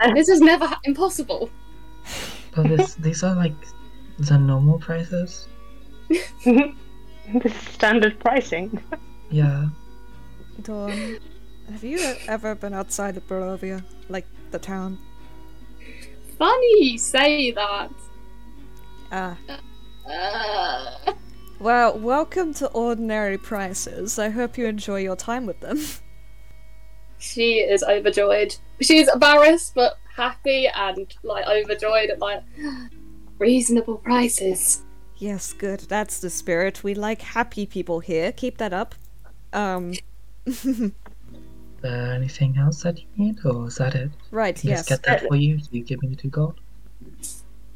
And this is never ha- impossible. But this, these are like the normal prices. the standard pricing. Yeah. Dawn, have you ever been outside of Barovia? Like the town? Funny you say that. Ah. Uh, Well, welcome to Ordinary Prices. I hope you enjoy your time with them. she is overjoyed. She's embarrassed but happy and like overjoyed at like reasonable prices. yes, good. That's the spirit. We like happy people here. Keep that up. Um, Is there anything else that you need, or is that it? right, Can I yes. just get that for you? You give me the two gold.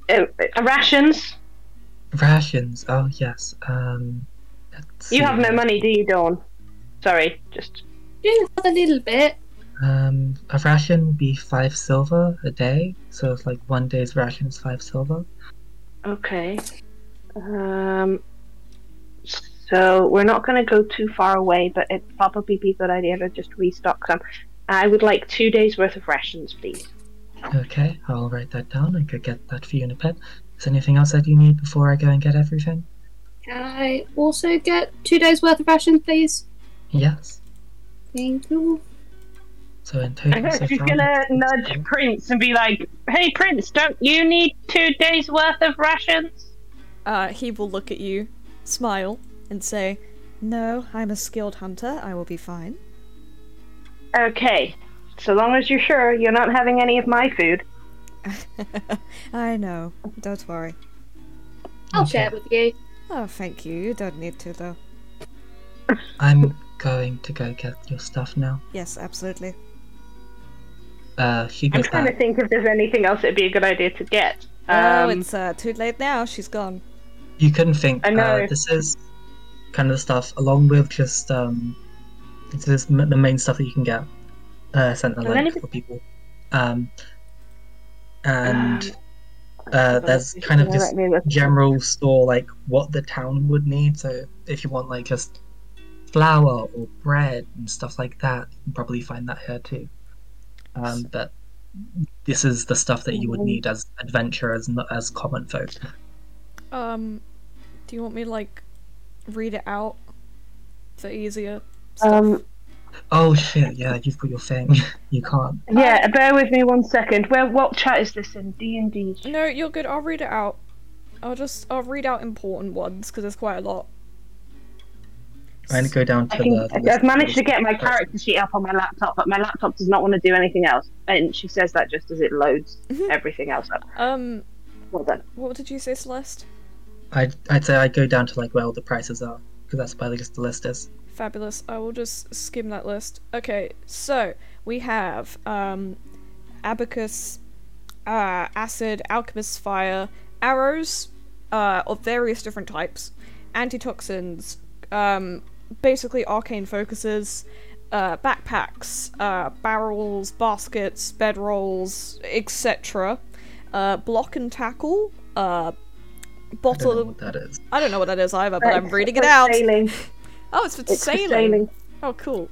Uh, uh, rations. Rations. Oh yes. Um. let's You have no money, do you, Dawn? Sorry, just. Do have a little bit. Um, a ration would be five silver a day, so it's like one day's ration is five silver. Okay. Um. So we're not going to go too far away, but it'd probably be a good idea to just restock some. I would like two days worth of rations, please. Okay, I'll write that down. I could get that for you in a bit. Is there anything else that you need before I go and get everything? Can I also get two days worth of rations, please? Yes. Thank you. So in total, She's far, gonna that's- nudge Prince and be like, "Hey, Prince, don't you need two days worth of rations?" Uh, he will look at you, smile, and say, No, I'm a skilled hunter. I will be fine. Okay, so long as you're sure you're not having any of my food. I know. Don't worry. I'll Okay. share it with you. Oh, thank you. You don't need to, though. I'm going to go get your stuff now. Yes, absolutely. Uh, she I'm goes trying to think if there's anything else it'd be a good idea to get. oh, Um, it's uh, too late now. She's gone. You couldn't think. I know. Uh, this is kind of the stuff, along with just um, this is the main stuff that you can get. Uh, sent a Does link anybody- for people. Um, and uh, there's kind of just general store like what the town would need. So if you want like just flour or bread and stuff like that, you can probably find that here too. Um, but this is the stuff that you would need as adventurers, not as common folk. Um, do you want me to, like, read it out for easier stuff? Um, Oh shit! Yeah, you've got your thing. you can't. yeah, bear with me one second. Where what chat is this in? D and D. no, you're good. I'll read it out. I'll just I'll read out important ones because there's quite a lot. I'm gonna go down I to can, the. the I've managed to get my character sheet up on my laptop, but my laptop does not want to do anything else. And she says that just as it loads everything else up. Um, Well done. what did you say, Celeste? I'd, I'd say I'd go down to like where all the prices are because that's where like, the list is. Fabulous. I will just skim that list. Okay, so we have um, abacus, uh, acid, alchemist's fire, arrows uh, of various different types, antitoxins, um, basically arcane focuses, uh, backpacks, uh, barrels, baskets, bedrolls, etc. Uh, block and tackle. Uh, I don't know bottle. what that is. I don't know what that is either, but I'm It's reading it out. Sailing. Oh, it's for It's for sailing. sailing Oh, cool.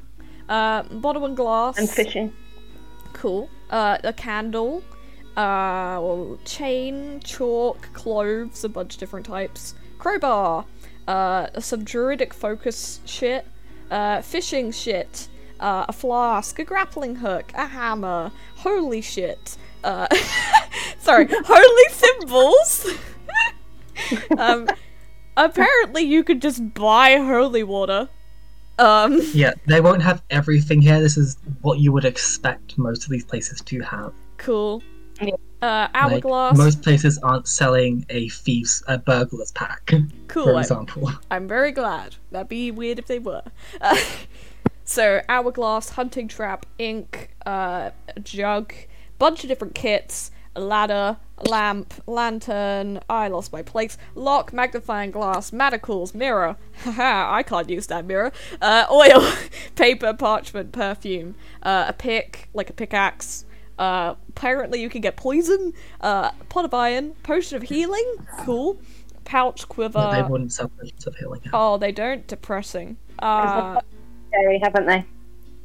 Uh, bottle and glass. and fishing. Cool. Uh, a candle. Uh, well, chain, chalk, cloves, a bunch of different types. Crowbar. Uh, some druidic focus shit. Uh, fishing shit. Uh, a flask, a grappling hook, a hammer. Holy shit. Uh, sorry, holy symbols. um, apparently you could just buy holy water. Um. Yeah, they won't have everything here. This is what you would expect most of these places to have. Cool. Yeah. Uh, Like, hourglass. most places aren't selling a thief's a burglar's pack, cool. for I'm, example. I'm very glad. That'd be weird if they were. Uh, so hourglass, hunting trap, ink, uh, a jug, bunch of different kits, a ladder, a lamp, lantern. I lost my place. Lock, magnifying glass, manacles, mirror. Haha, I can't use that mirror. Uh, oil, paper, parchment, perfume. Uh, a pick, like a pickaxe. Uh, apparently you can get poison. Uh, pot of iron, potion of healing. Cool. Pouch, quiver. But they wouldn't sell potions of healing. Oh, they don't. Depressing. Uh, Scary, haven't they?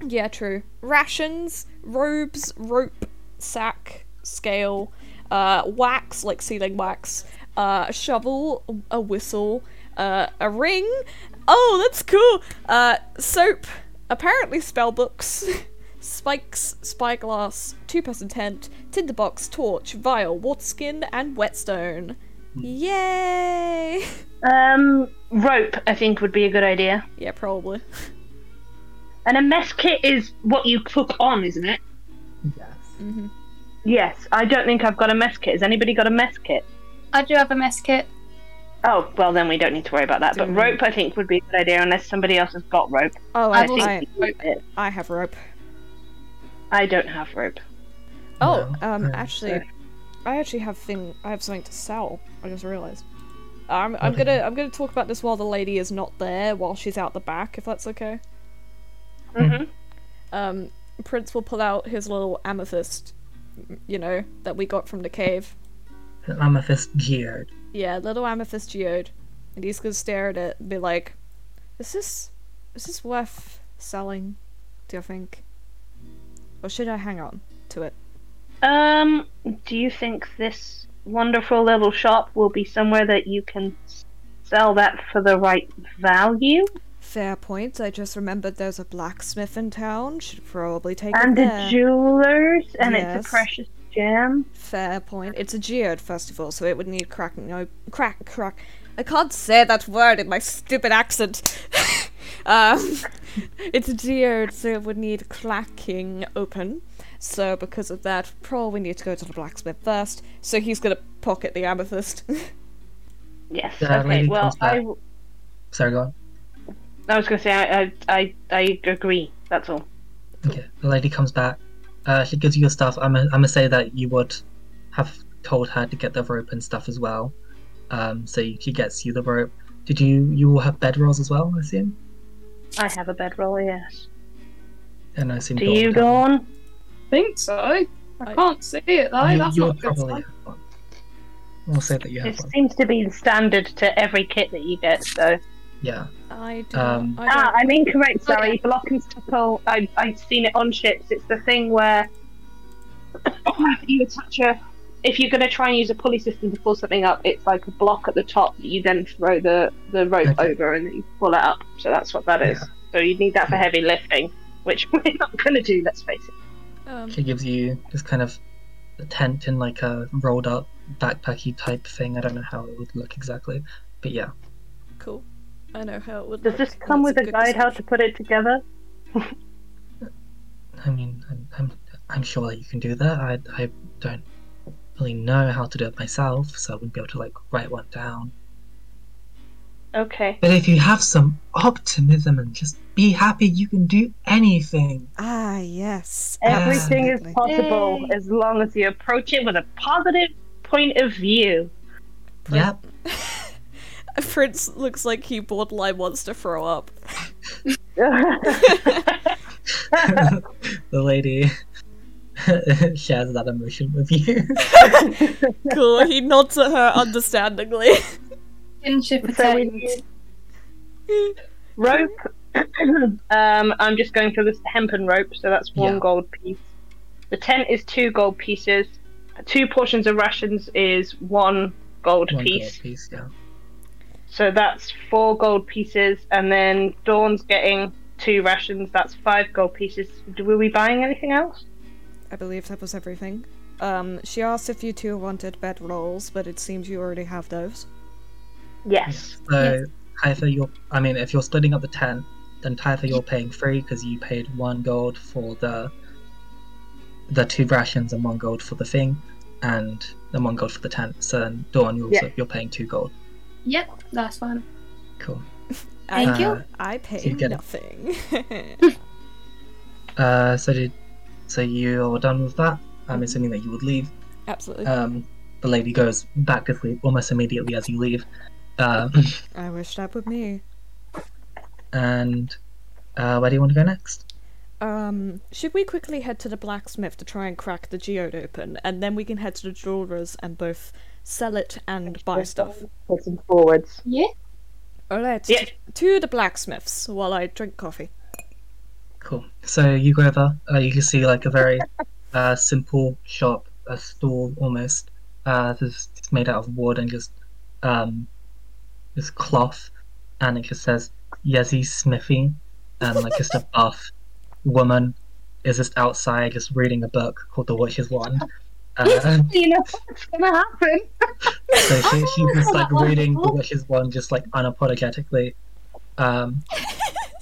yeah, true. Rations, robes, rope, sack, scale, uh, wax like sealing wax, uh, a shovel, a whistle, uh, a ring. Oh, that's cool. Uh, soap. Apparently spell books. Spikes, spyglass, two-person tent, tinderbox, torch, vial, water skin, and whetstone. Yay! Um, rope, I think, would be a good idea. yeah, probably. And a mess kit is what you cook on, isn't it? Yes. hmm Yes. I don't think I've got a mess kit. Has anybody got a mess kit? I do have a mess kit. Oh, well, then we don't need to worry about that. But Don't rope, I think, would be a good idea unless somebody else has got rope. Oh, I've I, also- I, I, I have rope. I don't have rope. Oh, No, um, actually, sorry. I actually have thing. I have something to sell. I just realized. I'm, I'm Okay. gonna I'm gonna talk about this while the lady is not there, while she's out the back, if that's okay. Mm-hmm. Um, Prince will pull out his little amethyst, you know, that we got from the cave. An amethyst geode. Yeah, little amethyst geode, and he's gonna stare at it and be like, "Is this is this worth selling? Do you think, or should I hang on to it?" Um, do you think this wonderful little shop will be somewhere that you can sell that for the right value? Fair point. I just remembered there's a blacksmith in town. Should probably take And it the jewelers, and Yes. it's a precious gem. Fair point. It's a geode festival, so it would need cracking. No, crack, crack. I can't say that word in my stupid accent. um, it's a geode, so it would need clacking open. So because of that, probably need to go to the blacksmith first. So he's gonna pocket the amethyst. Yes. The okay. Well, comes back. I, Sorry, go on. I was going to say I, I I I agree. That's all. Okay. The lady comes back. Uh, she gives you your stuff. I'm, I'm gonna say that you would have told her to get the rope and stuff as well. Um, so she gets you the rope. Did you you will have bedrolls as well? I assume. I have a bedroll. Yes. And I assume. Do you, would have one. Dawn? think so. I, I- can't see it though. You, That's you'll not a good probably sign. have one. We'll say that you have It one. seems to be the standard to every kit that you get. So. Yeah. I do. Um, not, I ah, I'm incorrect. Sorry, Okay. block and stucco. I I've seen it on ships. It's the thing where you attach a. If you're going to try and use a pulley system to pull something up, it's like a block at the top that you then throw the the rope Okay. over and you pull it up. So that's what that is. Yeah. So you'd need that for heavy lifting, which we're not going to do. Let's face it. Um, She gives you just kind of a tent in like a rolled up backpacky type thing. I don't know how it would look exactly, but yeah. cool. I know how it would. Does look, this come with a good guide how to put it together? I mean, I'm I'm, I'm sure that you can do that. I I don't really know how to do it myself, so I wouldn't be able to like write one down. Okay. But if you have some optimism and just be happy, you can do anything. Ah, yes. Everything is possible Yay. as long as you approach it with a positive point of view. Yep. Prince looks like he borderline wants to throw up. the lady shares that emotion with you. Cool. He nods at her understandingly. Kinship So we attained. rope. um, I'm just going for this hempen rope, so that's one Yeah. gold piece. The tent is two gold pieces. Two portions of rations is one gold One piece. gold piece, yeah. So that's four gold pieces, and then Dawn's getting two rations. That's five gold pieces. Do- Were we buying anything else? I believe that was everything. Um, she asked if you two wanted bed rolls, but it seems you already have those. Yes. So, Typha, you're. I mean, if you're splitting up the tent, then Typha, you're paying three because you paid one gold for the the two rations and one gold for the thing, and then one gold for the tent. So, then Dawn, you're also, Yeah. you're paying two gold. Yep, that's fine. Cool. I, Thank you. Uh, I pay you get it. nothing. Uh, so did so you're done with that? I'm assuming that you would leave. Absolutely. Um, the lady goes back to sleep almost immediately as you leave. Um, I wish that would me. and uh, where do you want to go next? Um, should we quickly head to the blacksmith to try and crack the geode open, and then we can head to the jewelers and both sell it and buy stuff? Pushing forwards. Yeah. Alright, Yeah. to the blacksmiths while I drink coffee. Cool. So you go over. Uh, you can see like a very uh, simple shop, a stall almost. Uh, it's made out of wood and just um, this cloth, and it just says Yezi Smithy, and like just a buff woman is just outside just reading a book called The Witch's Wand. Uh, You know what's gonna happen. so she, she's just like reading The Witch's Wand just like unapologetically. Um,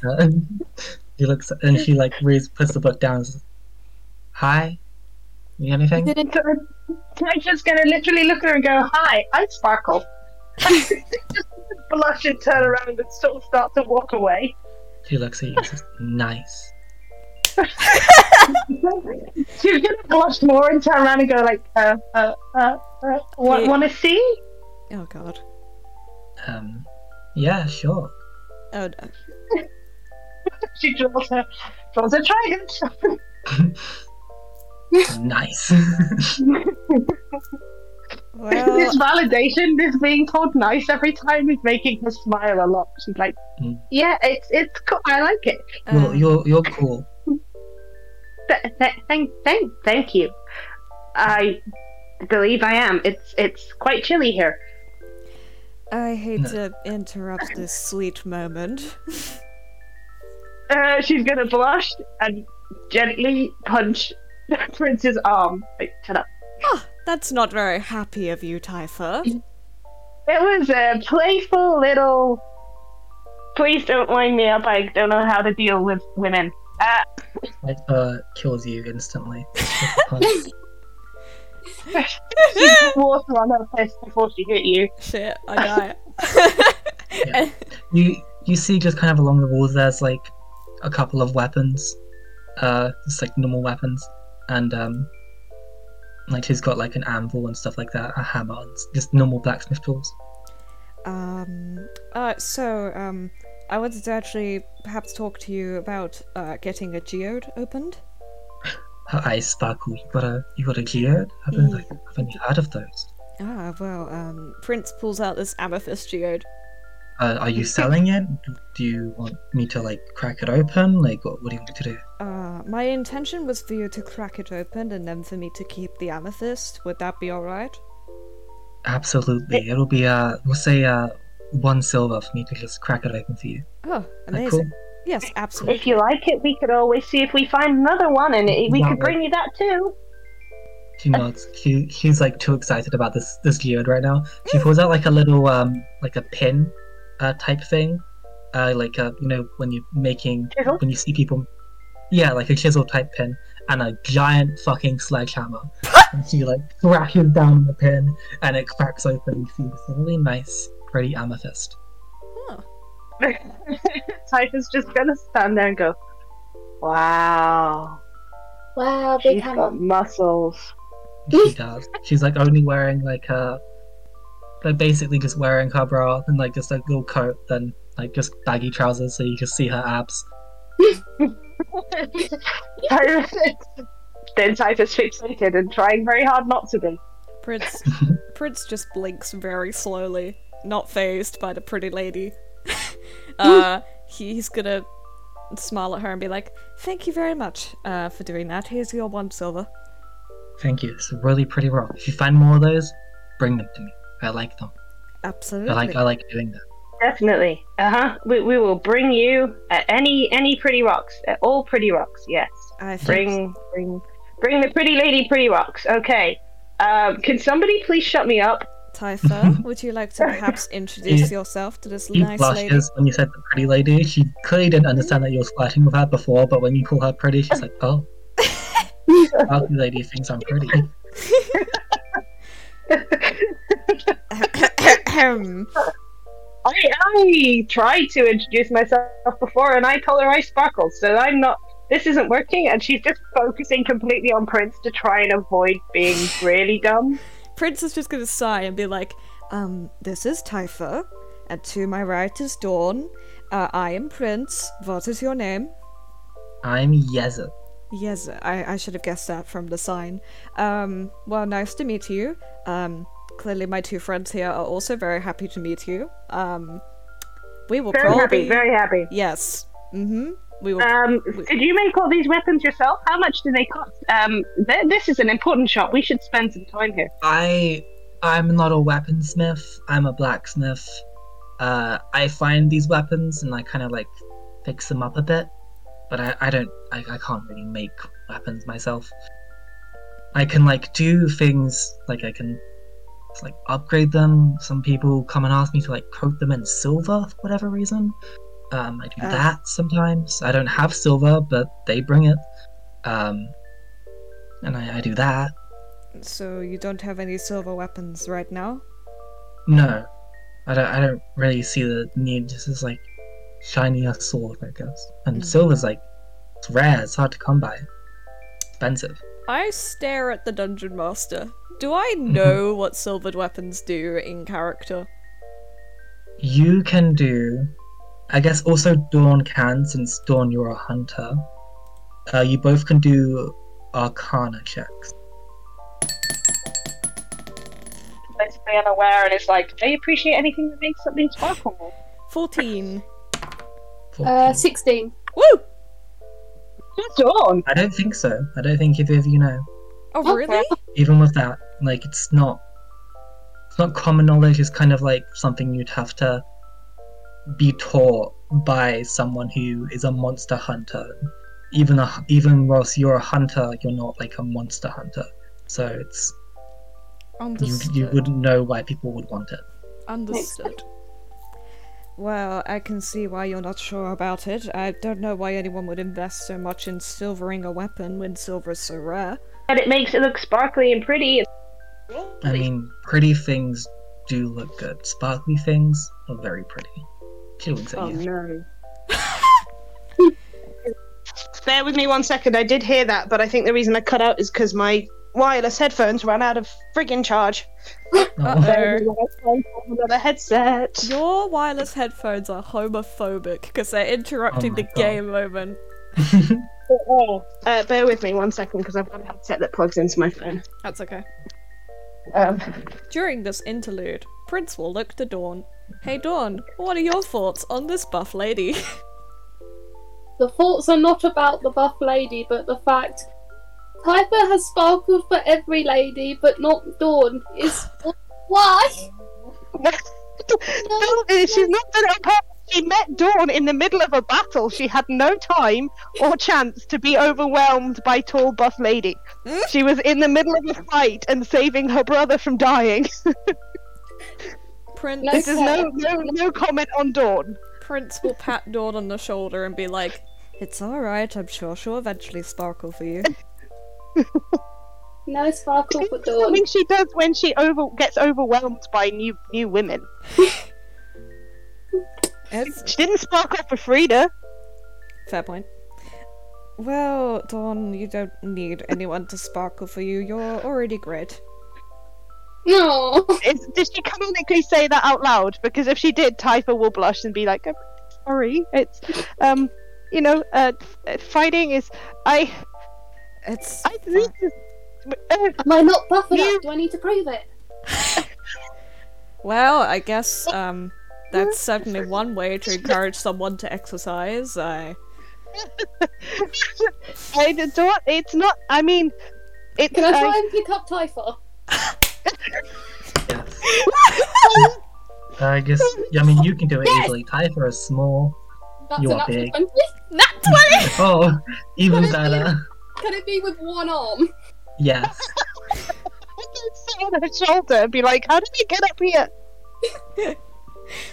uh, he looks and she like reads, puts the book down. And says, Hi, you got anything? I'm just gonna literally look at her and go, "Hi, I sparkle." just blush and turn around and sort of start to walk away. She looks at you and says, Nice. She's gonna blush more and turn around and go like, "Uh, uh, uh, uh want, Yeah. want to see?" Oh god. Um, yeah, sure. Oh no. She draws her, draws a trident. nice. Well, this validation, this being told nice every time, is making her smile a lot. She's like, Mm. "Yeah, it's it's cool. I like it. you're, um, you're, you're cool. Th- th- thank, thank, thank you. I believe I am. It's it's quite chilly here. I hate No. to interrupt this sweet moment. Uh, she's gonna blush and gently punch Prince's arm. Like, shut up. Ah, that's not very happy of you, Typha. It was a playful little. Please don't wind me up. I don't know how to deal with women. Uh, Typha kills you instantly. she put water on her face before she hit you. Shit, I die. Yeah. you you see just kind of along the walls there's like a couple of weapons uh just like normal weapons and um like he's got like an anvil and stuff like that a hammer and just normal blacksmith tools Um, uh, so, um, I wanted to actually perhaps talk to you about, uh, getting a geode opened. her eyes sparkle you got a you got a geode haven't, Mm. like, haven't you heard of those Ah, well, um, Prince pulls out this amethyst geode. Uh, are you selling it Do- do you want me to like crack it open like what, what do you want me to do Uh, my intention was for you to crack it open and then for me to keep the amethyst. Would that be alright? absolutely it'll be uh we'll say uh one silver for me to just crack it open for you Oh, Like, amazing. cool. Yes, absolutely. If you like it, we could always see if we find another one, and we Yeah. could bring you that too. She nods. She she's like too excited about this this geode right now. She pulls out like a little um like a pin uh type thing. Uh like uh you know when you're making Chisel? when you see people Yeah, like a chisel type pin and a giant fucking sledgehammer. and she like thrashes down the pin and it cracks open and you see this really nice, pretty amethyst. Huh. Typha's just gonna stand there and go, "Wow, Wow, big she's hammer. got muscles." She does. She's like only wearing like a like basically just wearing her bra and like just a little coat, then like just baggy trousers so you can see her abs. then Typha's fixated and trying very hard not to be. Prince Prince just blinks very slowly, not phased by the pretty lady. uh, he's gonna smile at her and be like, "Thank you very much uh, for doing that. Here's your one silver." Thank you. It's a really pretty rock. If you find more of those, bring them to me. I like them. Absolutely. I like I like doing that. Definitely. Uh huh. We, we will bring you uh, any any pretty rocks. Uh, all pretty rocks. Yes. I think Bring bring bring the pretty lady pretty rocks. Okay. Um, can somebody please shut me up? Typha, would you like to perhaps introduce Yeah. yourself to this nice lady? blushes when you said the pretty lady. She clearly didn't understand that you were flirting with her before, but when you call her pretty, she's like, oh. Ugly lady thinks I'm pretty. Ahem. I I tried to introduce myself before, and I told her I sparkle. So I'm not. This isn't working, and she's just focusing completely on Prince to try and avoid being really dumb. Prince is just gonna sigh and be like, um, this is Typha, and to my right is Dawn. Uh, I am Prince. What is your name? I'm Yeza. Yes, I, I should have guessed that from the sign. Um, well, nice to meet you. Um, clearly my two friends here are also very happy to meet you. Um, we will Very probably... happy. Very happy. Yes. Mm-hmm. We will... Um, We- did you make all these weapons yourself? How much do they cost? Um, th- this is an important shop. We should spend some time here. I I'm not a weaponsmith. I'm a blacksmith. Uh, I find these weapons and I kind of like fix them up a bit, but I, I don't I, I can't really make weapons myself. I can like do things like I can like upgrade them. Some people come and ask me to like coat them in silver for whatever reason. Um, I do Uh. that sometimes. I don't have silver, but they bring it. Um, and I, I do that. So you don't have any silver weapons right now? No, I don't. I don't really see the need. This is like shiny a sword, I guess. And Mhm. silver's like it's rare. It's hard to come by. Expensive. I stare at the dungeon master. Do I know what silvered weapons do in character? You can do. I guess also Dawn can, since Dawn you're a hunter. Uh, you both can do Arcana checks. Basically unaware, and it's like, I appreciate anything that makes something sparkle. 14. Uh, 16. Woo! Dawn. I don't think so. I don't think either of you know. Oh, Okay. really? Even with that, like it's not. It's not common knowledge. It's kind of like something you'd have to be taught by someone who is a monster hunter. Even a, even whilst you're a hunter, you're not like a monster hunter. So it's you Understood. you wouldn't know why people would want it. Understood. Well, I can see why you're not sure about it. I don't know why anyone would invest so much in silvering a weapon when silver is so rare. And it makes it look sparkly and pretty. I mean, pretty things do look good. Sparkly things are very pretty. She would say Oh yeah. no. Bear with me one second. I did hear that, but I think the reason I cut out is because my wireless headphones ran out of friggin' charge. Oh, Uh-oh. Another headset. Your wireless headphones are homophobic because they're interrupting Oh the God. game moment. Uh, bear with me one second because I've got a headset that plugs into my phone. That's okay. Um, During this interlude, Prince will look to Dawn. Hey Dawn, what are your thoughts on this buff lady? The thoughts are not about the buff lady, but the fact Typha has sparkled for every lady, but not Dawn. Is why? no, she's not done it on purpose. She met Dawn in the middle of a battle. She had no time or chance to be overwhelmed by tall buff lady. She was in the middle of a fight and saving her brother from dying. Prince This is no uh, no no comment on Dawn. Prince will pat Dawn on the shoulder and be like, It's alright, I'm sure she'll eventually sparkle for you. No sparkle for Dawn. Something she does when she over gets overwhelmed by new new women. It's She didn't sparkle for Frida. fair point. Well, Dawn, you don't need anyone to sparkle for you. You're already great. No. Is, did she canonically say that out loud? Because if she did, Typha will blush and be like, "I'm sorry. It's, um, you know, uh, f- fighting is. I, It's I this is, uh, Am I not buff enough? Do I need to prove it? well, I guess um that's certainly one way to encourage someone to exercise. I I don't. It's not. I mean, it's. Can I try I- and pick up Typha? yes. I guess. I mean, you can do it Yes! easily. Typha is small. That's You are big. 20. Nat twenty. Oh, even Can I do better. Can it be with one arm? Yes. I can sit on her shoulder and be like, "How did you get up here?"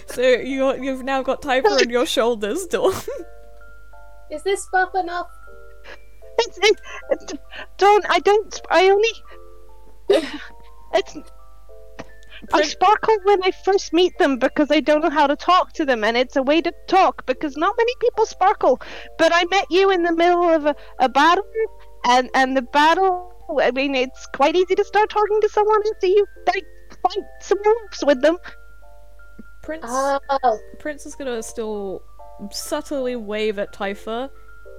So you you've now got Typha on your shoulders, Dawn. Is this buff enough? It's, it's, it's don't. I don't. I only. It's. I sparkle when I first meet them because I don't know how to talk to them, and it's a way to talk because not many people sparkle. But I met you in the middle of a, a battle, and and the battle. I mean, it's quite easy to start talking to someone after you like fight some wolves with them. Prince Oh. Prince is gonna still subtly wave at Typha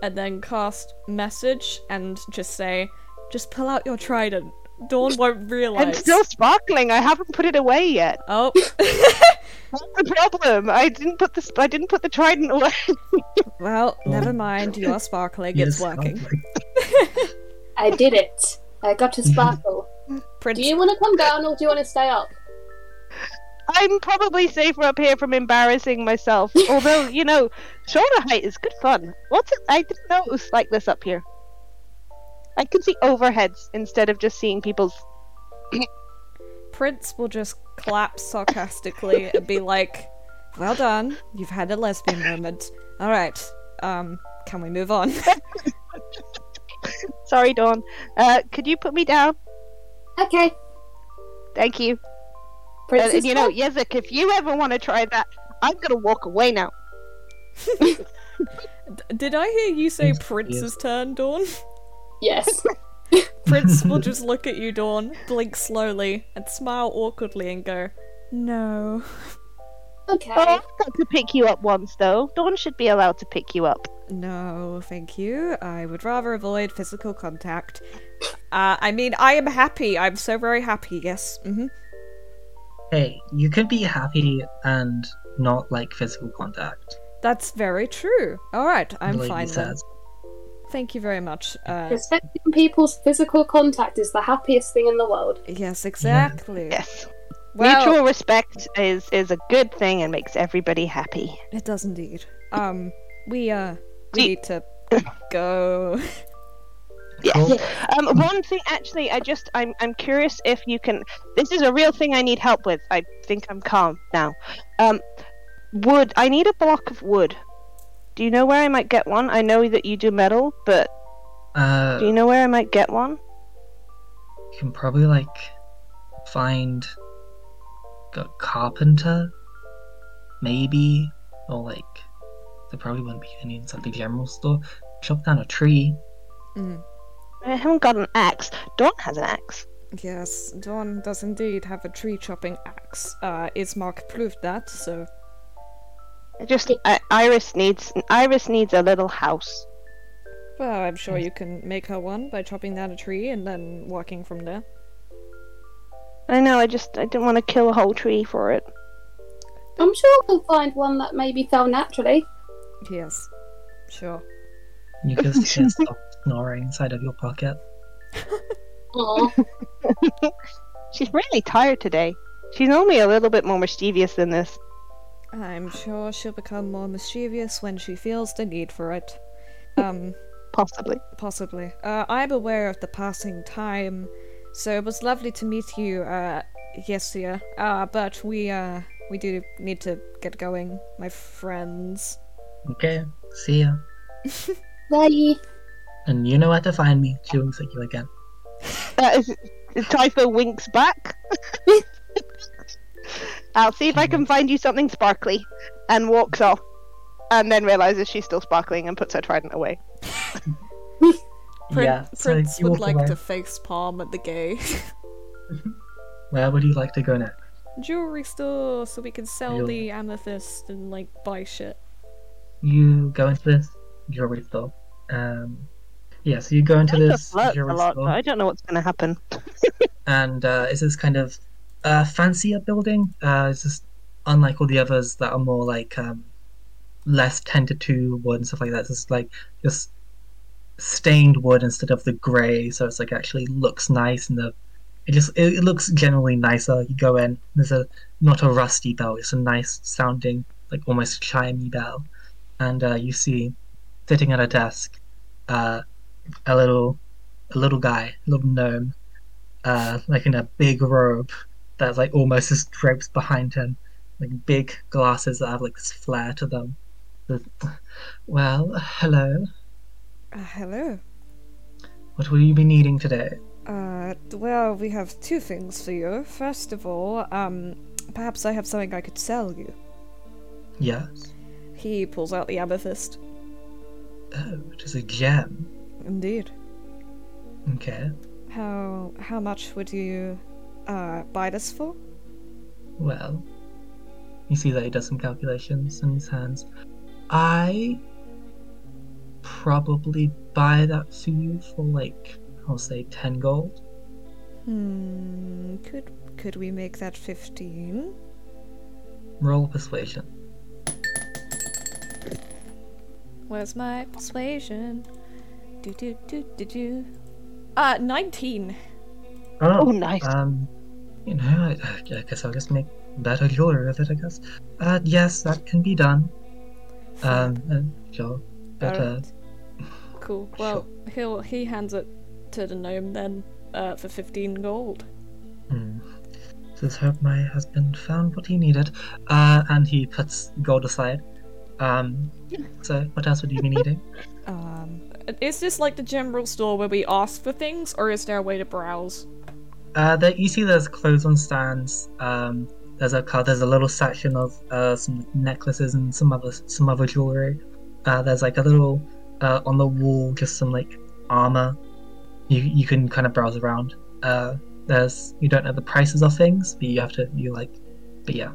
and then cast message and just say, just pull out your trident. Dawn won't realize. I'm still sparkling. I haven't put it away yet. Oh, That's the problem. I didn't put the I didn't put the trident away. well, never mind. You're sparkling. Yes, It's working. lovely. I did it. I got to sparkle. Prince, Do you want to come down or do you want to stay up? I'm probably safer up here from embarrassing myself. Although, you know, shoulder height is good fun. What's it? I didn't know it was like this up here. I can see overheads instead of just seeing people's. Prince will just clap sarcastically and be like, "Well done. You've had a lesbian moment. All right. Um, can we move on?" Sorry, Dawn. Uh, could you put me down? Okay. Thank you. Prince Uh, is you know, fine. Yezek, if you ever want to try that, I'm gonna walk away now. D- did I hear you say Yes, Prince's turn, Dawn? Yes. Prince will just look at you, Dawn, blink slowly, and smile awkwardly and go, No. Okay. Oh, I've got to pick you up once, though. Dawn should be allowed to pick you up. No, thank you. I would rather avoid physical contact. Uh, I mean, I am happy. I'm so very happy, yes. hmm Hey, you can be happy and not like physical contact. That's very true. Alright, I'm the lady fine then. says. Thank you very much. Uh, Respecting people's physical contact is the happiest thing in the world. yes, exactly. Yes. Well, Mutual respect is is a good thing and makes everybody happy. it does indeed. Um, we uh, we need to go. Yes. Cool. Um, one thing, actually, I just, I'm, I'm curious if you can. This is a real thing I need help with. I think I'm calm now. Um, wood. I need a block of wood. Do you know where I might get one? I know that you do metal, but Uh, do you know where I might get one? you can probably like find a carpenter, maybe, or like there probably wouldn't be any inside the general store. Chop down a tree. Mm. I haven't got an axe. Dawn has an axe. Yes, Dawn does indeed have a tree chopping axe. Uh, Ismark proved that, so I just, I, Iris needs, Iris needs a little house. well, I'm sure mm. you can make her one by chopping down a tree and then walking from there. I know. I just, I didn't want to kill a whole tree for it. I'm sure we'll find one that maybe fell naturally. Yes, sure. You just hear soft snoring inside of your pocket. Aw. She's really tired today. She's only a little bit more mischievous than this. I'm sure she'll become more mischievous when she feels the need for it. Um, Possibly. possibly. Uh, I'm aware of the passing time, so it was lovely to meet you, uh, Yesia. Uh, but we, uh, we do need to get going, my friends. Okay, see ya. Bye. And you know where to find me. She winks at you again. That is, Typha winks back. I'll see if I can find you something sparkly, and walks off, and then realizes she's still sparkling and puts her trident away. Prin- yeah, so Prince would like away. to face palm at the gay Where would you like to go next? jewelry store so we can sell You'll- the amethyst and like buy shit. You go into this jewelry store. Um, yeah, so you go into I this just a jewelry lot, store. I don't know what's going to happen. and uh, it's this kind of uh, fancier building. Uh, it's just unlike all the others that are more like um, less tended to wood and stuff like that. It's just like just stained wood instead of the grey, so it's like actually looks nice and the it just it, it looks generally nicer. You go in, there's a not a rusty bell, it's a nice sounding like almost chimey bell, and uh, you see sitting at a desk uh, a little a little guy, a little gnome uh, like in a big robe that's like almost just drapes behind him, like big glasses that have like this flare to them. The- Well, hello. Uh, hello. What will you be needing today? Uh, well, we have two things for you. First of all, um, perhaps I have something I could sell you. Yes. He pulls out the amethyst. Oh, it is a gem. Indeed. Okay. How how much would you uh buy this for? Well, you see that he does some calculations in his hands. I probably buy that for you for like I'll say ten gold. Hmm. Could could we make that fifteen? Roll persuasion. Where's my persuasion? Do do do do do. Uh, nineteen. Oh, Oh, nice. Um, you know, I, I guess I'll just make better jewelry with it. I guess. Uh, yes, that can be done. Um, uh, sure, but uh, Cool. Well, he'll he hands it to the gnome then, uh, for fifteen gold. hmm. Hope my husband found what he needed. Uh, and he puts gold aside. Um, so what else would you be needing? Um, is this like the general store where we ask for things, or is there a way to browse? Uh, there, you see, there's clothes on stands. Um, there's a car. There's a little section of uh, some necklaces and some other some other jewelry. Uh, there's like a little uh, on the wall, just some like armor. You you can kind of browse around. Uh, there's you don't know the prices of things, but you have to you like. But yeah,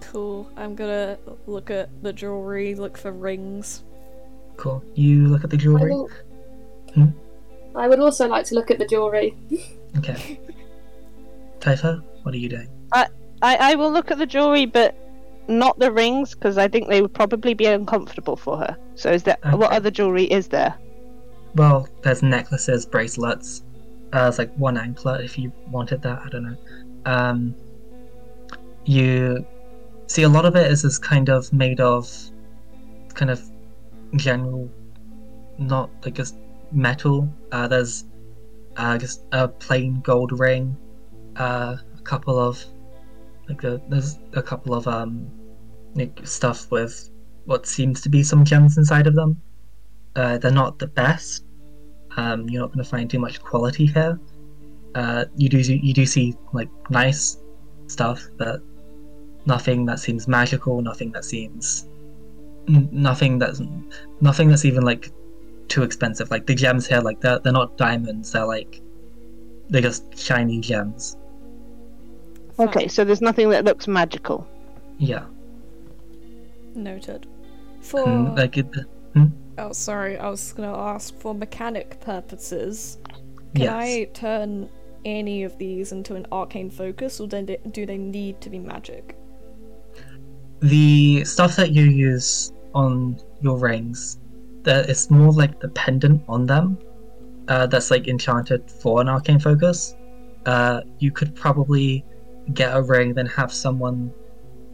Cool. I'm gonna look at the jewelry, look for rings. cool. You look at the I, jewelry. will... Hmm? I would also like to look at the jewelry. Okay. Typha, what are you doing? I, I I will look at the jewelry, but not the rings, because I think they would probably be uncomfortable for her. So, is there what other jewelry is there? Well, there's necklaces, bracelets. Uh, there's like one anklet if you wanted that. I don't know. Um, you see a lot of it is this kind of made of kind of general, not like just metal. Uh, there's uh, just a plain gold ring, uh, a couple of like a, there's a couple of um like stuff with what seems to be some gems inside of them. Uh, they're not the best. Um, you're not going to find too much quality here. Uh, you do you do see like nice stuff, but nothing that seems magical. Nothing that seems nothing that's nothing that's even like too expensive. Like the gems here, like they're they're not diamonds. They're like they're just shiny gems. Okay, so there's nothing that looks magical. Yeah, Noted. For and, like it, hmm? oh, sorry, I was gonna ask for mechanic purposes. Can yes. I turn any of these into an arcane focus, or then they, do they need to be magic? the stuff that you use on your rings, that it's more like the pendant on them. Uh, that's like enchanted for an arcane focus. Uh, you could probably get a ring, then have someone,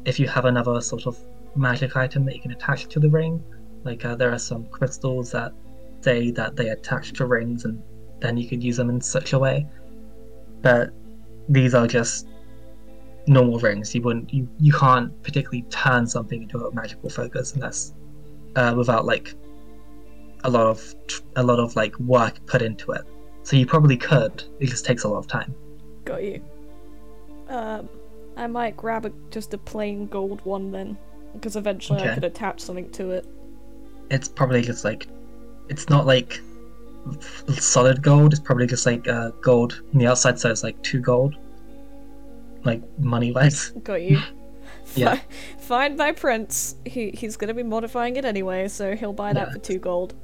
if you have another sort of magic item that you can attach to the ring. Like uh, there are some crystals that say that they attach to rings, and then you could use them in such a way. But these are just normal rings. You wouldn't, you, you can't particularly turn something into a magical focus unless uh, without like a lot of a lot of like work put into it. So you probably could. It just takes a lot of time. Got you. Um, I might grab a, just a plain gold one then, because eventually I could attach something to it. It's probably just like it's not like solid gold. It's probably just like uh, gold on the outside, so it's like two gold, like money wise. Got you. Yeah. Fi- Find my prince. He he's gonna be modifying it anyway, so he'll buy that Yeah. for two gold.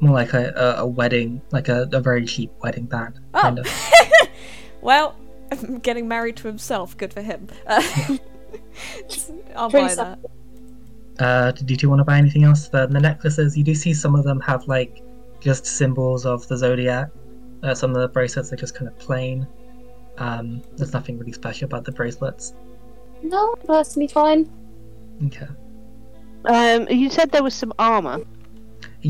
More like a, a, a wedding, like a, a very cheap wedding band. Oh. Kind of. Well, getting married to himself. Good for him. Uh, I'll Pretty buy that. Uh, did you want to buy anything else? The, the necklaces, you do see some of them have like just symbols of the zodiac. Uh, some of the bracelets are just kind of plain. Um, there's nothing really special about the bracelets. No, personally fine. Okay. Um, you said there was some armor.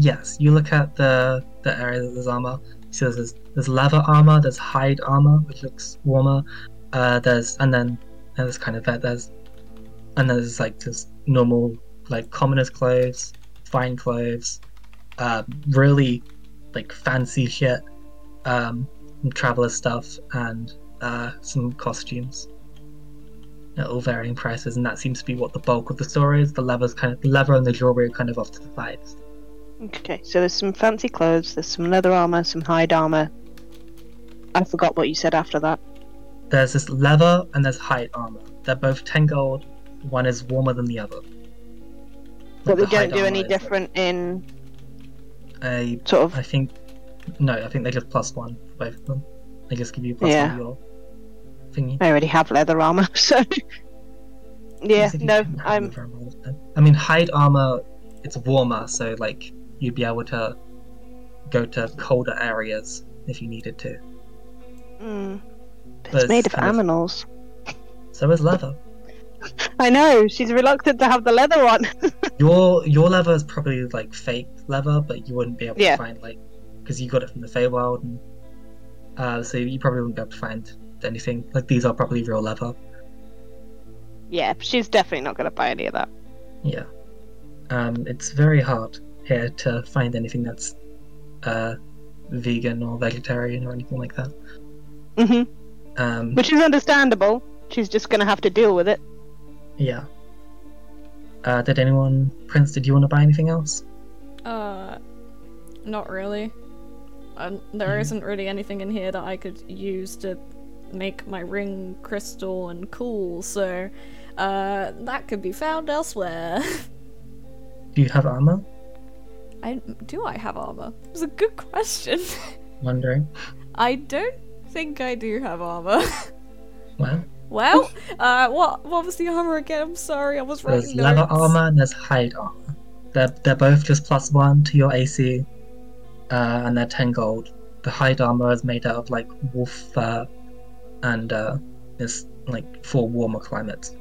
Yes, you look at the the area that there's armor. So there's there's leather armor, there's hide armor, which looks warmer. Uh, there's and then and there's kind of that there's and there's like just normal like commoners clothes, fine clothes, uh, really like fancy shit, um, traveler stuff, and uh, some costumes. At all varying prices, and that seems to be what the bulk of the store is. The leather's kind of the leather and the jewelry are kind of off to the sides. Okay, so there's some fancy clothes, there's some leather armor, some hide armor. I forgot what you said after that. There's this leather and there's hide armor. They're both 10 gold. One is warmer than the other. But Like, they the don't do any armor is, like, different in A, sort of. I think. No, I think they just plus one for both of them. They just give you plus Yeah. one your thingy. I already have leather armor, so. Yeah, As if you no, I'm. leather armor all the time. I mean, hide armor, it's warmer, so like you'd be able to go to colder areas if you needed to. Mm, But it's made of kind aminals. So is leather. I know, she's reluctant to have the leather on. Your your leather is probably like fake leather, but you wouldn't be able Yeah. to find like because you got it from the Feywild, and uh, so you probably wouldn't be able to find anything like these are probably real leather. yeah, she's definitely not going to buy any of that. Yeah, um, it's very hard here to find anything that's uh, vegan or vegetarian or anything like that. hmm Um, Which is understandable. She's just going to have to deal with it. yeah. Uh, did anyone, Prince? Did you want to buy anything else? Uh, not really. Um, there Mhm. not really anything in here that I could use to make my ring crystal and cool, so uh, that could be found elsewhere. Do you have armor? I do I have armor? It's a good question. Wondering. I don't think I do have armor. Well, well, uh, what what was the armor again? I'm sorry, I was there's leather armor and there's hide armor. They're they're both just plus one to your AC, uh, and they're ten gold. The hide armor is made out of like wolf fur, and uh, is like for warmer climates.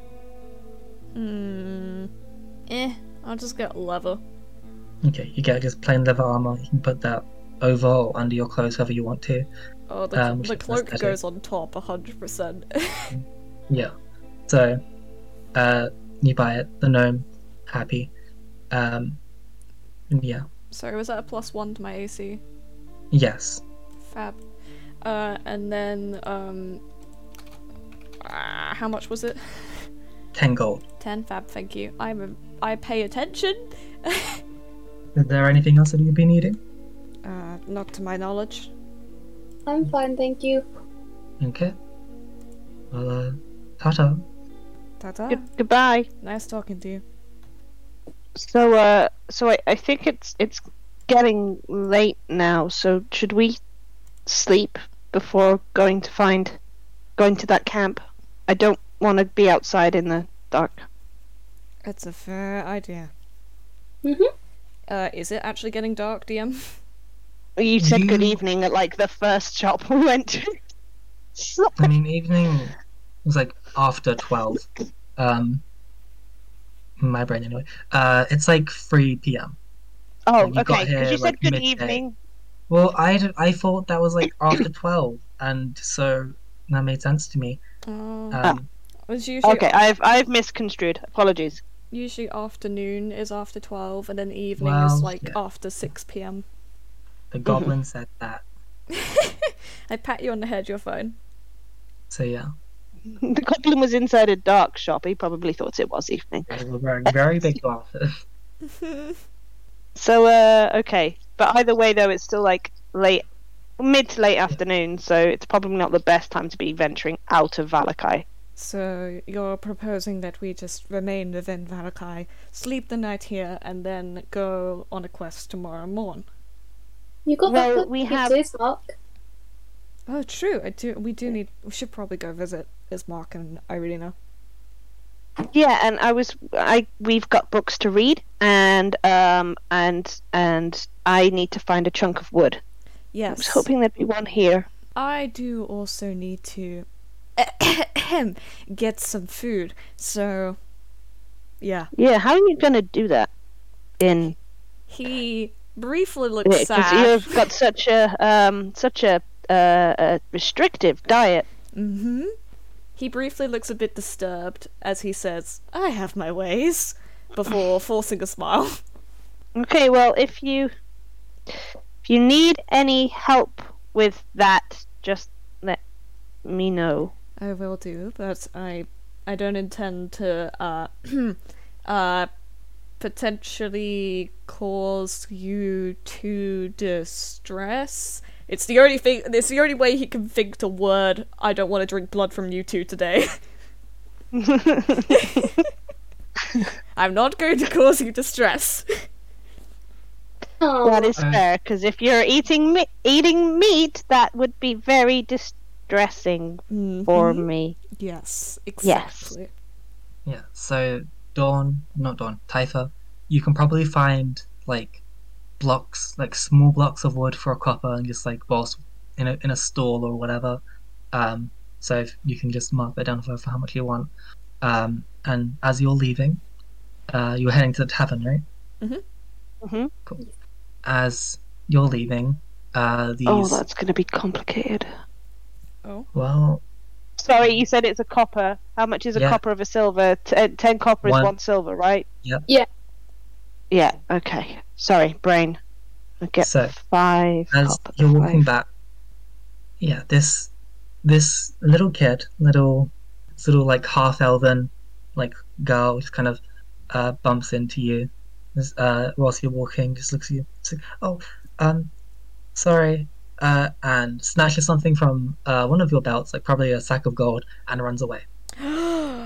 Hmm. Eh. I'll just get leather. Okay, you get just plain leather armor. You can put that over or under your clothes, however you want to. Oh, the, Um, the cloak goes on top, hundred percent. Yeah. So, uh, you buy it. The gnome happy. Um, yeah. Sorry, was that a plus one to my AC? Yes. Fab. Uh, and then um. ah, how much was it? Ten gold. Ten. Fab. Thank you. I'm a. I pay attention. Is there anything else that you'd be needing? Uh, not to my knowledge. I'm fine, thank you. Okay. Well, uh, ta-ta. Ta-ta. Good- goodbye. Nice talking to you. So, uh, so I, I think it's it's getting late now. So should we sleep before going to find going to that camp? I don't want to be outside in the dark. That's a fair idea. Mhm. Uh, is it actually getting dark, DM? You said good evening at like the first shop we went to. So- I mean, evening was like after 12. Um, my brain anyway. Uh, it's like 3 p.m. oh, you got okay. Because here, you said like, good midday. evening. Well, I, I thought that was like after 12, and so that made sense to me. Oh, Um, it's usually Okay, I've I've misconstrued. Apologies. Usually afternoon is after twelve, and then evening Well, is like yeah. after six p.m. the goblin said that. I pat you on the head. You're fine. So yeah, the goblin was inside a dark shop. He probably thought it was evening. they were wearing very big glasses. So, uh, okay. But either way, though, it's still like late, mid to late afternoon, so it's probably not the best time to be venturing out of Vallaki. So you're proposing that we just remain within Vallaki, sleep the night here, and then go on a quest tomorrow morn. You got Well, that we we have- have Mark. Oh, true. I do. We do need. We should probably go visit Ismark and Irina. Yeah, and I was, I we've got books to read, and um, and and I need to find a chunk of wood. Yes. I was hoping there'd be one here. I do also need to get some food. So, yeah. Yeah, how are you gonna do that? In He briefly looks because sad. you've got such a um such a uh, a restrictive diet. Mm-hmm. He briefly looks a bit disturbed as he says, "I have my ways," before forcing a smile. Okay, well, if you if you need any help with that, just let me know. I will do, but I I don't intend to uh uh potentially cause you to distress. It's the only thing it's the only way he can think to word I don't want to drink blood from you two today. I'm not going to cause you distress. Oh, that is fair, because if you're eating me- eating meat, that would be very distressing for Mhm. me. Yes, Yes. exactly. Yeah. So Dawn, not Dawn, Typha, you can probably find like blocks, like small blocks of wood for a copper, and just like boss in a in a stall or whatever. Um, so if you can just mark that down for, for how much you want. Um, and as you're leaving, uh, you're heading to the tavern, right? hmm Mm-hmm. Cool. As you're leaving, uh, these Oh, that's going to be complicated. Well, Sorry, you said it's a copper. How much is a Yeah. copper of a silver? T- uh, ten copper is One. one silver, right? Yep. Yeah. Yeah. Okay. Sorry, brain. I get So, five. as copper, you're walking five. back yeah this this little kid little this little like half elven like girl just kind of uh bumps into you as, uh whilst you're walking just looks at you it's like, oh um sorry uh and snatches something from uh one of your belts like probably a sack of gold and runs away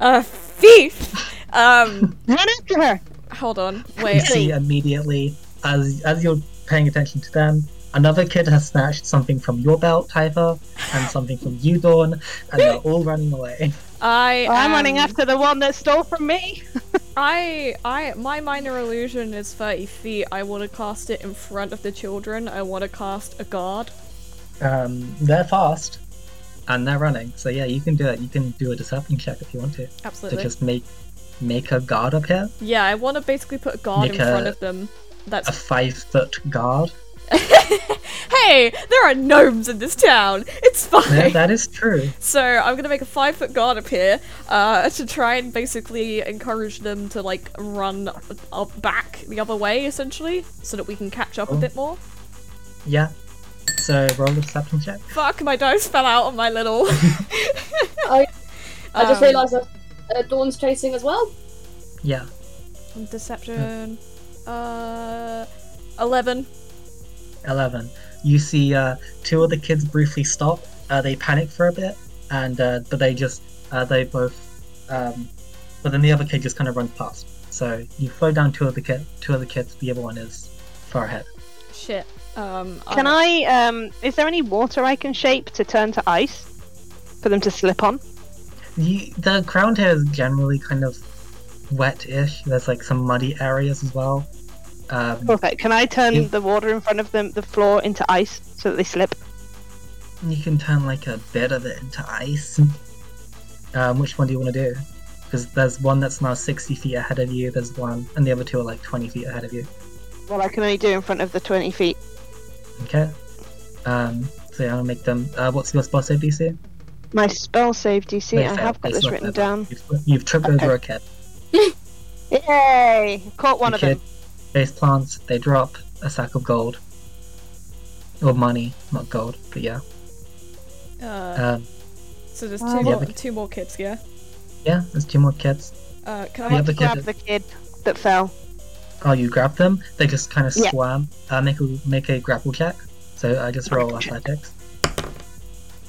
a thief. Um, Run after her. hold on. wait. you Wait. see immediately as as you're paying attention to them another kid has snatched something from your belt Typha and something from you Dawn and they're all running away I I'm running after the one that stole from me. I I my minor illusion is 30 feet. I want to cast it in front of the children. I want to cast a guard. Um, they're fast. and they're running. So yeah, you can do it. You can do a deception check if you want to. Absolutely. To just make make a guard up here, Yeah, I want to basically put a guard Make in front a- of them. That's a five foot guard. hey, there are gnomes in this town. It's fine. Yeah, that is true. So I'm gonna make a five foot guard up here uh, to try and basically encourage them to like run up back the other way, essentially, so that we can catch up a Oh. bit more. Yeah. So roll a deception check. Fuck, my dice fell out on my little. I, I just Um, realised that uh, Dawn's chasing as well. Yeah. Deception. Uh, eleven. 11. You see uh, two of the kids briefly stop. Uh, they panic for a bit, and uh, but they just uh, they both. Um, but then the other kid just kind of runs past. So you slow down two of the kid, two of the kids. The other one is far ahead. Shit. Um. Can I? Um, is there any water I can shape to turn to ice for them to slip on? The the ground here is generally kind of wet-ish. There's like some muddy areas as well. Um, Perfect. Can I turn the water in front of them, the floor, into ice so that they slip? you can turn like a bit of it into ice. Um, which one do you want to do? Because there's one that's now 60 feet ahead of you. There's one, and the other two are like 20 feet ahead of you. Well, I can only do in front of the twenty feet. Okay. Um, so yeah, I'll make them. Uh, what's your spell save DC? My spell save DC. They I have got They this written down. You've, you've tripped Okay. over a kid. Yay! Caught one The of them. Face plants. They drop a sack of gold. Or money, not gold, but yeah. Uh, Um, so there's uh, two yeah, more, the- two more kids, yeah. yeah, there's two more kids. Uh, can I I? The want other kid grab the kid that fell. Oh, you grab them. They just kind of Yeah. swam. Uh, make a make a grapple check. So I just roll Grapple check. athletics.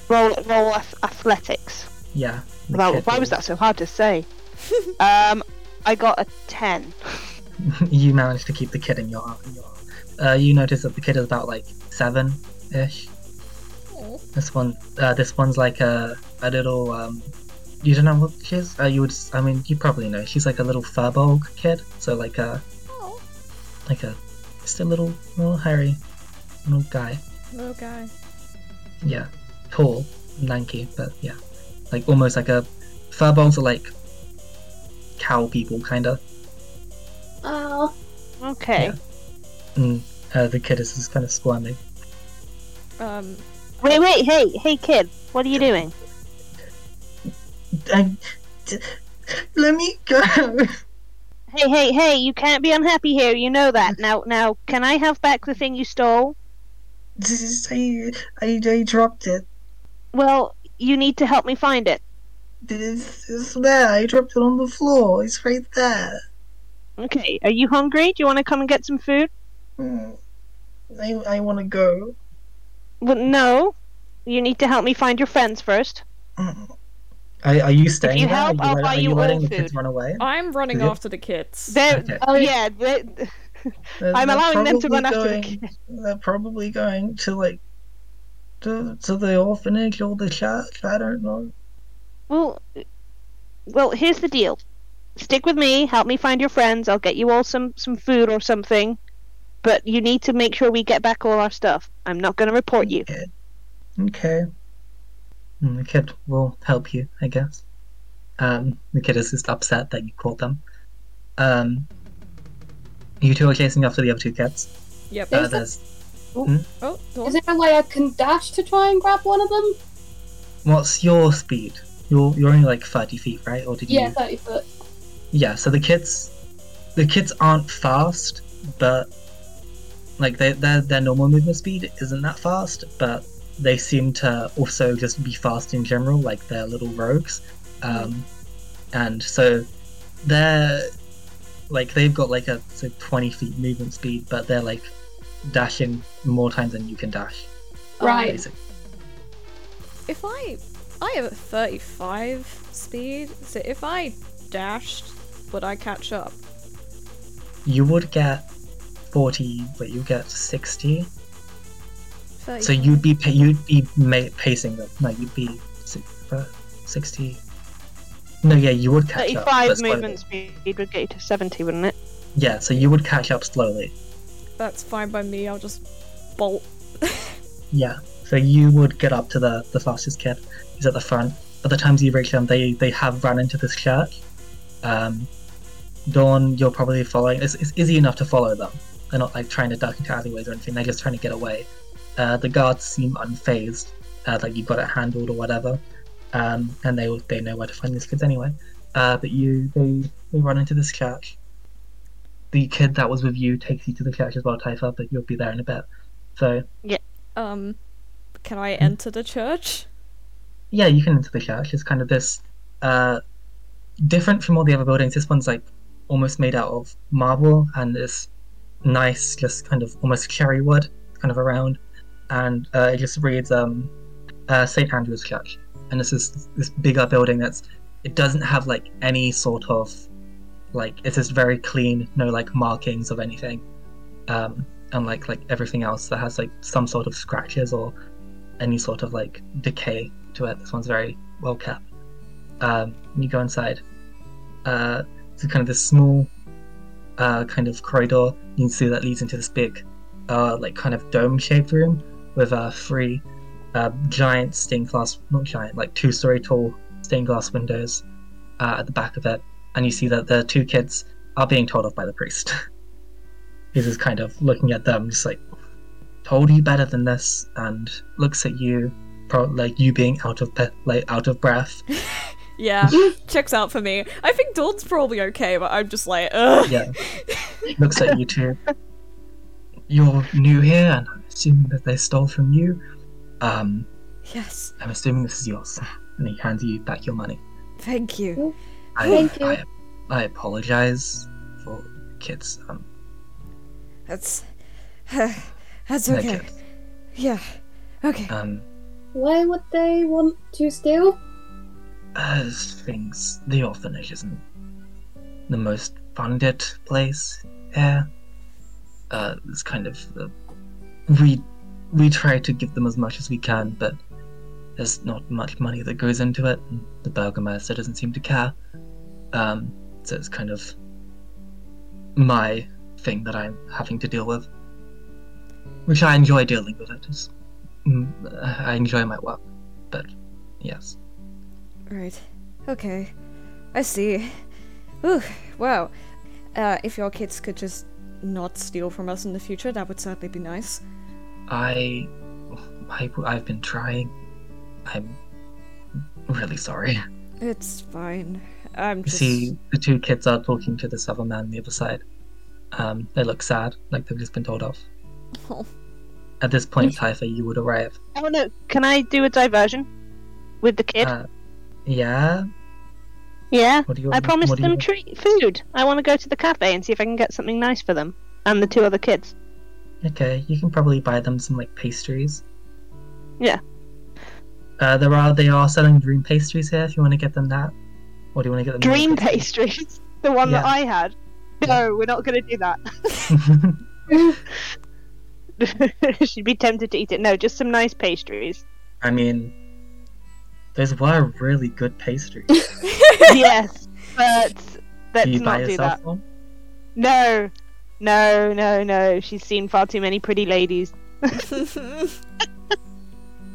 Roll, roll ath- athletics. Yeah. the Well, why was that so hard to say? um, I got a ten. you managed to keep the kid in your in your arm. Uh, you notice that the kid is about like seven ish. This one, uh, this one's like a a little. Um, you don't know what she is? Uh, you would. I mean, you probably know. She's like a little furbolg kid. So like a Oh, like a just a little little hairy little guy. little guy. Yeah, tall, lanky, but yeah, like almost like a furbolgs are like cow people kind of. Oh, Okay. Yeah. And uh, the kid is just kind of squirming. Um, Wait, wait, hey, hey, kid, what are you doing? I, d- let me go. Hey, hey, hey, you can't be unhappy here. You know that. Now, now, can I have back the thing you stole? I, I, I dropped it. Well, you need to help me find it. It's, it's there. I dropped it on the floor. It's right there. Okay. Are you hungry? Do you want to come and get some food? Mm. I, I want to go. Well, no. You need to help me find your friends first. Mm. Are, are you staying if you there? help, are I'll you, buy are you you letting all the kids food. run away? I'm running Yeah. after the kids. They're, Okay. oh yeah, they They're- I'm allowing them to probably run after the going- They're probably going to like to, to the orphanage or the church. I don't know. Well, well, here's the deal. Stick with me. Help me find your friends. I'll get you all some some food or something. But you need to make sure we get back all our stuff. I'm not going to report you. Okay. Mm, The kid will help you, I guess. Um, the kid is just upset that you called them. Um, you two are chasing after the other two kids. Yep. Uh, Is there- there's Oh, is there a way I can dash to try and grab one of them? what's your speed? You're you're only like thirty feet, right? Or did Yeah, you? thirty foot. Yeah. So the kids, the kids aren't fast, but like they, their their normal movement speed isn't that fast, but they seem to also just be fast in general, like they're little rogues. Um, and so they're like they've got like a say, twenty feet movement speed, but they're like dashing more times than you can dash. Right. Basically. If I, I have a 35 speed, so if I dashed, would I catch up? You would get forty, but you get sixty. 30. So you'd be pa- you'd be ma- pacing them. No, you'd be uh, sixty. No, yeah, you would catch up. Thirty-five but slowly. movement speed would get you to seventy, wouldn't it? Yeah, so you would catch up slowly. That's fine by me. I'll just bolt. Yeah. So you would get up to the the fastest kid. He's at the front. By the times you reach them, they they have run into this church. Um, Dawn, you're probably following. It's, it's easy enough to follow them. They're not like trying to duck into alleyways or anything. They're just trying to get away. Uh, the guards seem unfazed, uh, like you've got it handled or whatever, um, and they they know where to find these kids anyway. Uh, but you they they run into this church. The kid that was with you takes you to the church as well, Typha, but you'll be there in a bit. So yeah, Um, can I enter the church? yeah, you can enter the church. It's kind of this uh, different from all the other buildings. This one's like almost made out of marble and this nice, just kind of almost cherry wood, kind of around, and uh, it just reads um, uh, St Andral's Church. And this is this bigger building that's it doesn't have like any sort of like it's just very clean, no like markings of anything. Um, unlike like everything else that has like some sort of scratches or any sort of like decay to it. This one's very well kept. Um, you go inside. Uh, it's kind of this small, uh, kind of corridor. You can see that leads into this big, uh, like kind of dome-shaped room with uh, three uh, giant stained glass, not giant, like two-story tall stained glass windows uh, at the back of it. And you see that the two kids are being told off by the priest. He's just kind of looking at them, just like, told you better than this, and looks at you pro- like you being out of pe- like out of breath. Yeah, checks out for me. I think Dawn's probably okay, but I'm just like, ugh. Yeah, looks at you two. You're new here, and I'm assuming that they stole from you. Um, Yes, I'm assuming this is yours, and he hands you back your money. thank you. I, Thank you. I, I apologize for kids. Um, That's that's okay. kids. Yeah, okay. Um, Why would they want to steal? As things, the orphanage isn't the most funded place here. Uh, it's kind of uh, we we try to give them as much as we can, but there's not much money that goes into it. And the burgomaster doesn't seem to care. Um, so it's kind of my thing that I'm having to deal with, which I enjoy dealing with. It is, mm, I enjoy my work, but yes. Right. Okay. I see. Ooh, wow. Uh, if your kids could just not steal from us in the future, that would certainly be nice. I, I, I've been trying. I'm really sorry. It's fine. I'm You just. see, the two kids are talking to this other man on the other side. Um, they look sad, like they've just been told off. Oh. At this point, Typha, you would arrive. Oh no! Can I do a diversion with the kid? Uh, yeah. yeah. You? I promised do you- them treat food. I want to go to the cafe and see if I can get something nice for them and the two other kids. Okay, you can probably buy them some like pastries. Yeah. Uh, there are they are selling dream pastries here. If you want to get them that, or do you want to get them Dream normal pastries, the one that I had. No, we're not going to do that. pastries? She'd be tempted to eat it. No, just some nice pastries. I mean, those were really good pastries. yes, but let's do you buy not do that. one? No, no, no, no. She's seen far too many pretty ladies.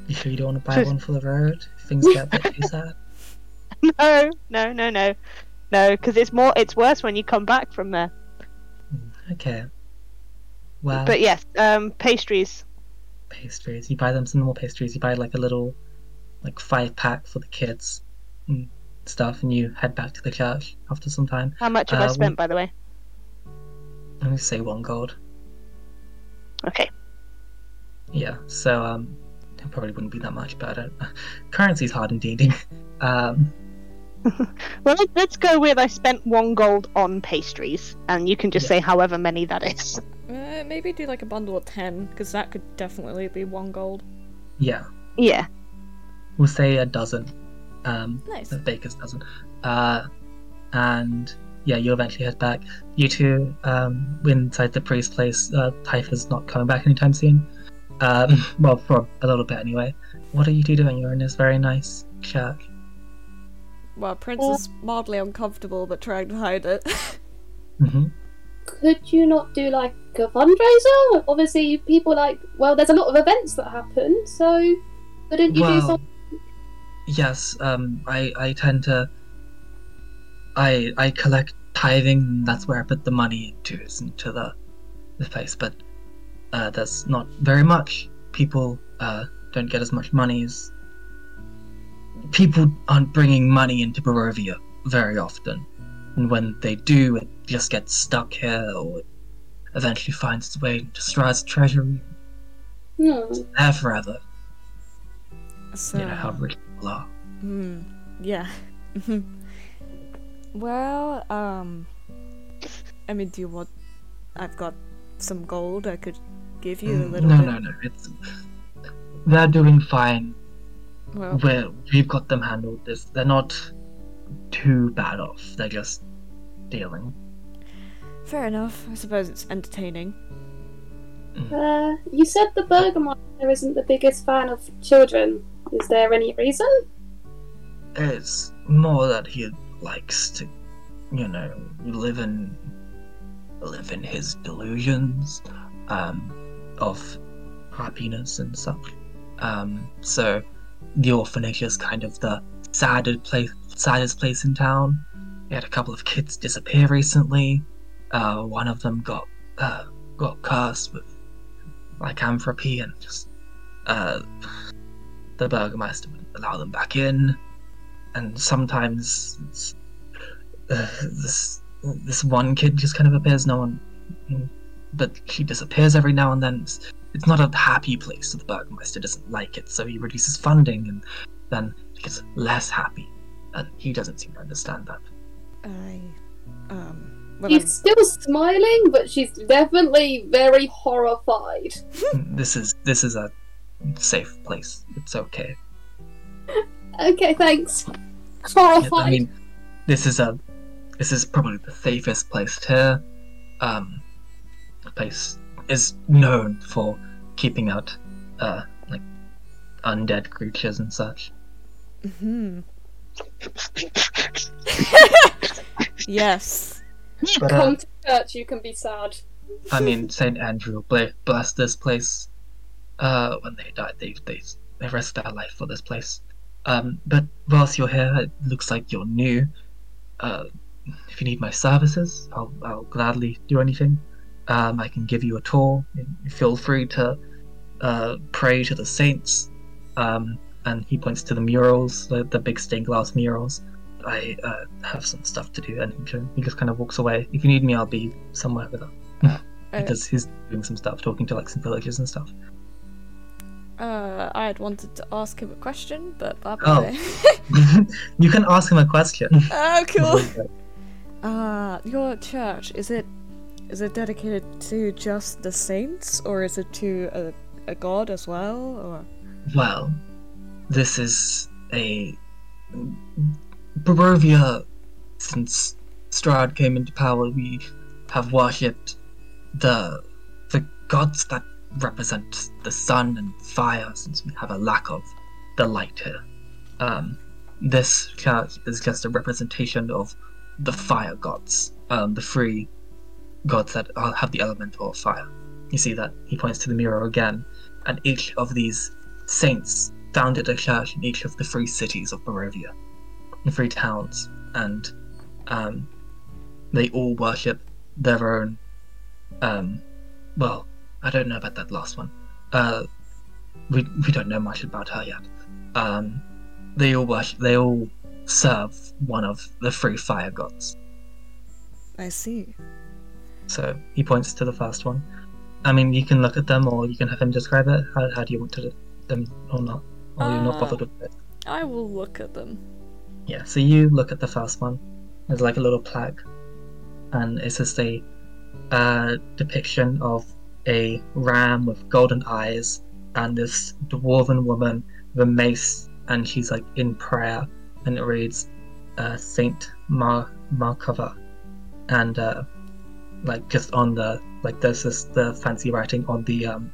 You sure you don't want to buy one for the road? Things get a bit too sad. No, no, no, no, no. Because it's more. It's worse when you come back from there. Okay. Well, But yes, um, pastries. pastries. You buy them some normal pastries. You buy like a little, like five pack for the kids and stuff, and you head back to the church after some time. How much have Uh, I we- spent, by the way? Let me say one gold. Okay. Yeah. So um, it probably wouldn't be that much, but I don't. Currency's hard indeed. um, Well, let- let's go with I spent one gold on pastries, and you can just Yeah. say however many that is. uh, maybe do like a bundle of 10, because that could definitely be one gold. yeah. Yeah. We'll say a dozen. Um, Nice. the baker's dozen. Uh, and yeah, you eventually head back. You two, um, inside the priest's place. Uh, Typha's not coming back anytime soon. Um, well, for a little bit anyway. What are you two doing? You're in this very nice church. Well, Prince is mildly uncomfortable, but trying to hide it. hmm could you not do like a fundraiser? Obviously, people like well, there's a lot of events that happen, so couldn't you do Well, something? Yes, um, I, I tend to. I I collect tithing. That's where I put the money into, is into the, the place. But uh, there's not very much. People uh, don't get as much money as. People aren't bringing money into Barovia very often, and when they do, it just gets stuck here, or it eventually finds its way into Strahd's treasury. Hmm. There forever. So, You know how rich people are. Hmm. Yeah. well, um, I mean, do you want? I've got some gold. I could give you a Mm, little no, bit. no, no. It's they're doing fine. Well, We're, we've got them handled. This they're not too bad off. They're just dealing. fair enough. I suppose it's entertaining. Uh, you said the Burgermeister isn't the biggest fan of children. Is there any reason? It's more that he likes to, you know, live in live in his delusions um, of happiness and such. Um, so the orphanage is kind of the saddest place, saddest place in town. We had a couple of kids disappear recently. Uh, one of them got uh, got cursed with like lycanthropy and just uh, the burgomaster would allow them back in and sometimes it's, uh, this this one kid just kind of appears. No one, but she disappears every now and then. It's, it's not a happy place. So the burgomaster doesn't like it, so he reduces funding, and then it gets less happy. And he doesn't seem to understand that. I, um, well, She's still smiling, but she's definitely very horrified. this is this is a safe place. It's okay. Okay, thanks. Yeah, Horrified. I mean, this is a this is probably the safest place here. Um, the place is known for keeping out uh like undead creatures and such. hmm yes. But uh, Come to church, you can be sad. I mean, Saint Andral bless this place. Uh, when they died, they they they risked their life for this place. Um, but whilst you're here, it looks like you're new. Uh, if you need my services, I'll I'll gladly do anything. Um, I can give you a tour. Feel free to uh, pray to the saints. Um, and he points to the murals, the, the big stained glass murals. I uh, have some stuff to do, and he, he just kind of walks away. If you need me, I'll be somewhere with him because he's doing some stuff, talking to like some villagers and stuff. Uh, I had wanted to ask him a question, but blah, Oh. you can ask him a question. oh, cool. Uh, your church is it is it dedicated to just the saints, or is it to a, a god as well, or? Well, this is a Barovia. Since Strahd came into power, we have worshipped the the gods that represent the sun and fire, since we have a lack of the light here. Um, this is just a representation of the fire gods, um, the three gods that have the elemental of fire. You see that he points to the mirror again, and each of these saints founded a church in each of the three cities of Barovia, the three towns, and um, they all worship their own. Um, well, I don't know about that last one. Uh, we we don't know much about her yet. Um, they all worship. They all serve one of the three fire gods. I see. So he points to the first one. I mean, you can look at them, or you can have him describe it. How, how do you want to do them, or not? Or you're not Uh, bothered with it? I will look at them. Yeah, so you look at the first one. There's like a little plaque, and it's just a uh, depiction of a ram with golden eyes and this dwarven woman with a mace, and she's like in prayer, and it reads uh, Saint Mar Markova, and uh, like just on the like there's this the fancy writing on the um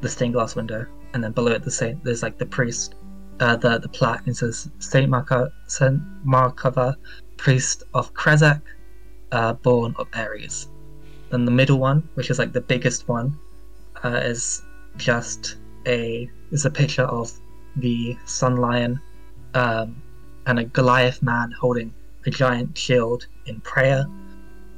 the stained glass window, and then below it the saint there's like the priest uh, the the plaque. And says Saint Marco Saint Markova, priest of Krezk, uh, born of Aries. Then the middle one, which is like the biggest one, uh, is just a is a picture of the Sun Lion um, and a Goliath man holding a giant shield in prayer.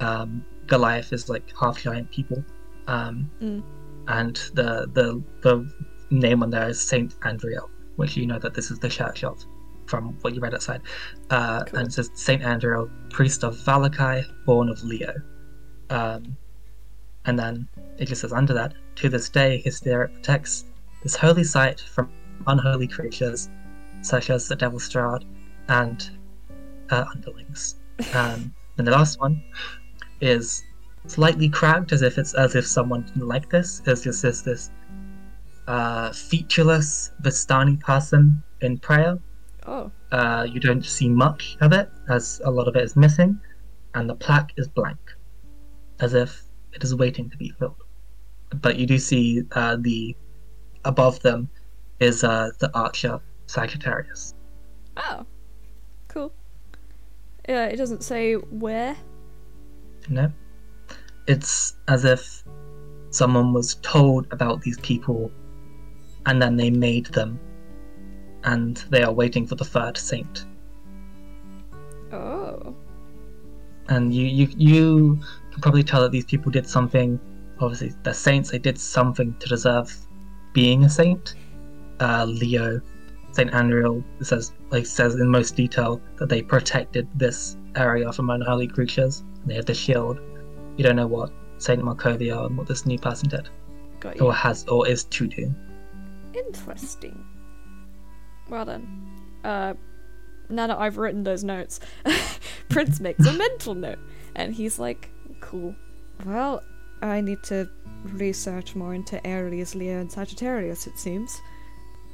Um, Goliath is like half giant people, um, Mm. and the the the name on there is Saint Andral, which you know that this is the church of from what you read outside. Uh, Cool. And it says Saint Andral, priest of Vallaki, born of Leo. Um, and then it just says under that, to this day his spirit protects this holy site from unholy creatures such as the Devil's Strahd and uh, underlings. Um, and the last one is slightly cracked, as if it's as if someone didn't like this. It's just this this uh, featureless Vistani person in prayer. Oh. Uh, you don't see much of it, as a lot of it is missing, and the plaque is blank, as if it is waiting to be filled. But you do see uh, the above them is uh, the archer Sagittarius. Oh. Cool. Yeah, it doesn't say where. No, it's as if someone was told about these people, and then they made them, and they are waiting for the third saint. Oh. and you you you can probably tell that these people did something. Obviously, they're saints. They did something to deserve being a saint. Uh, Leo, Saint Andral says like says in most detail that they protected this area from unholy creatures. They had the shield. You don't know what Saint Markovia and what this new person did, or has, or is to do. Interesting. Well then. Uh, now that I've written those notes, Prince makes a mental note. And he's like, cool. Well, I need to research more into Aries, Leo, and Sagittarius, it seems.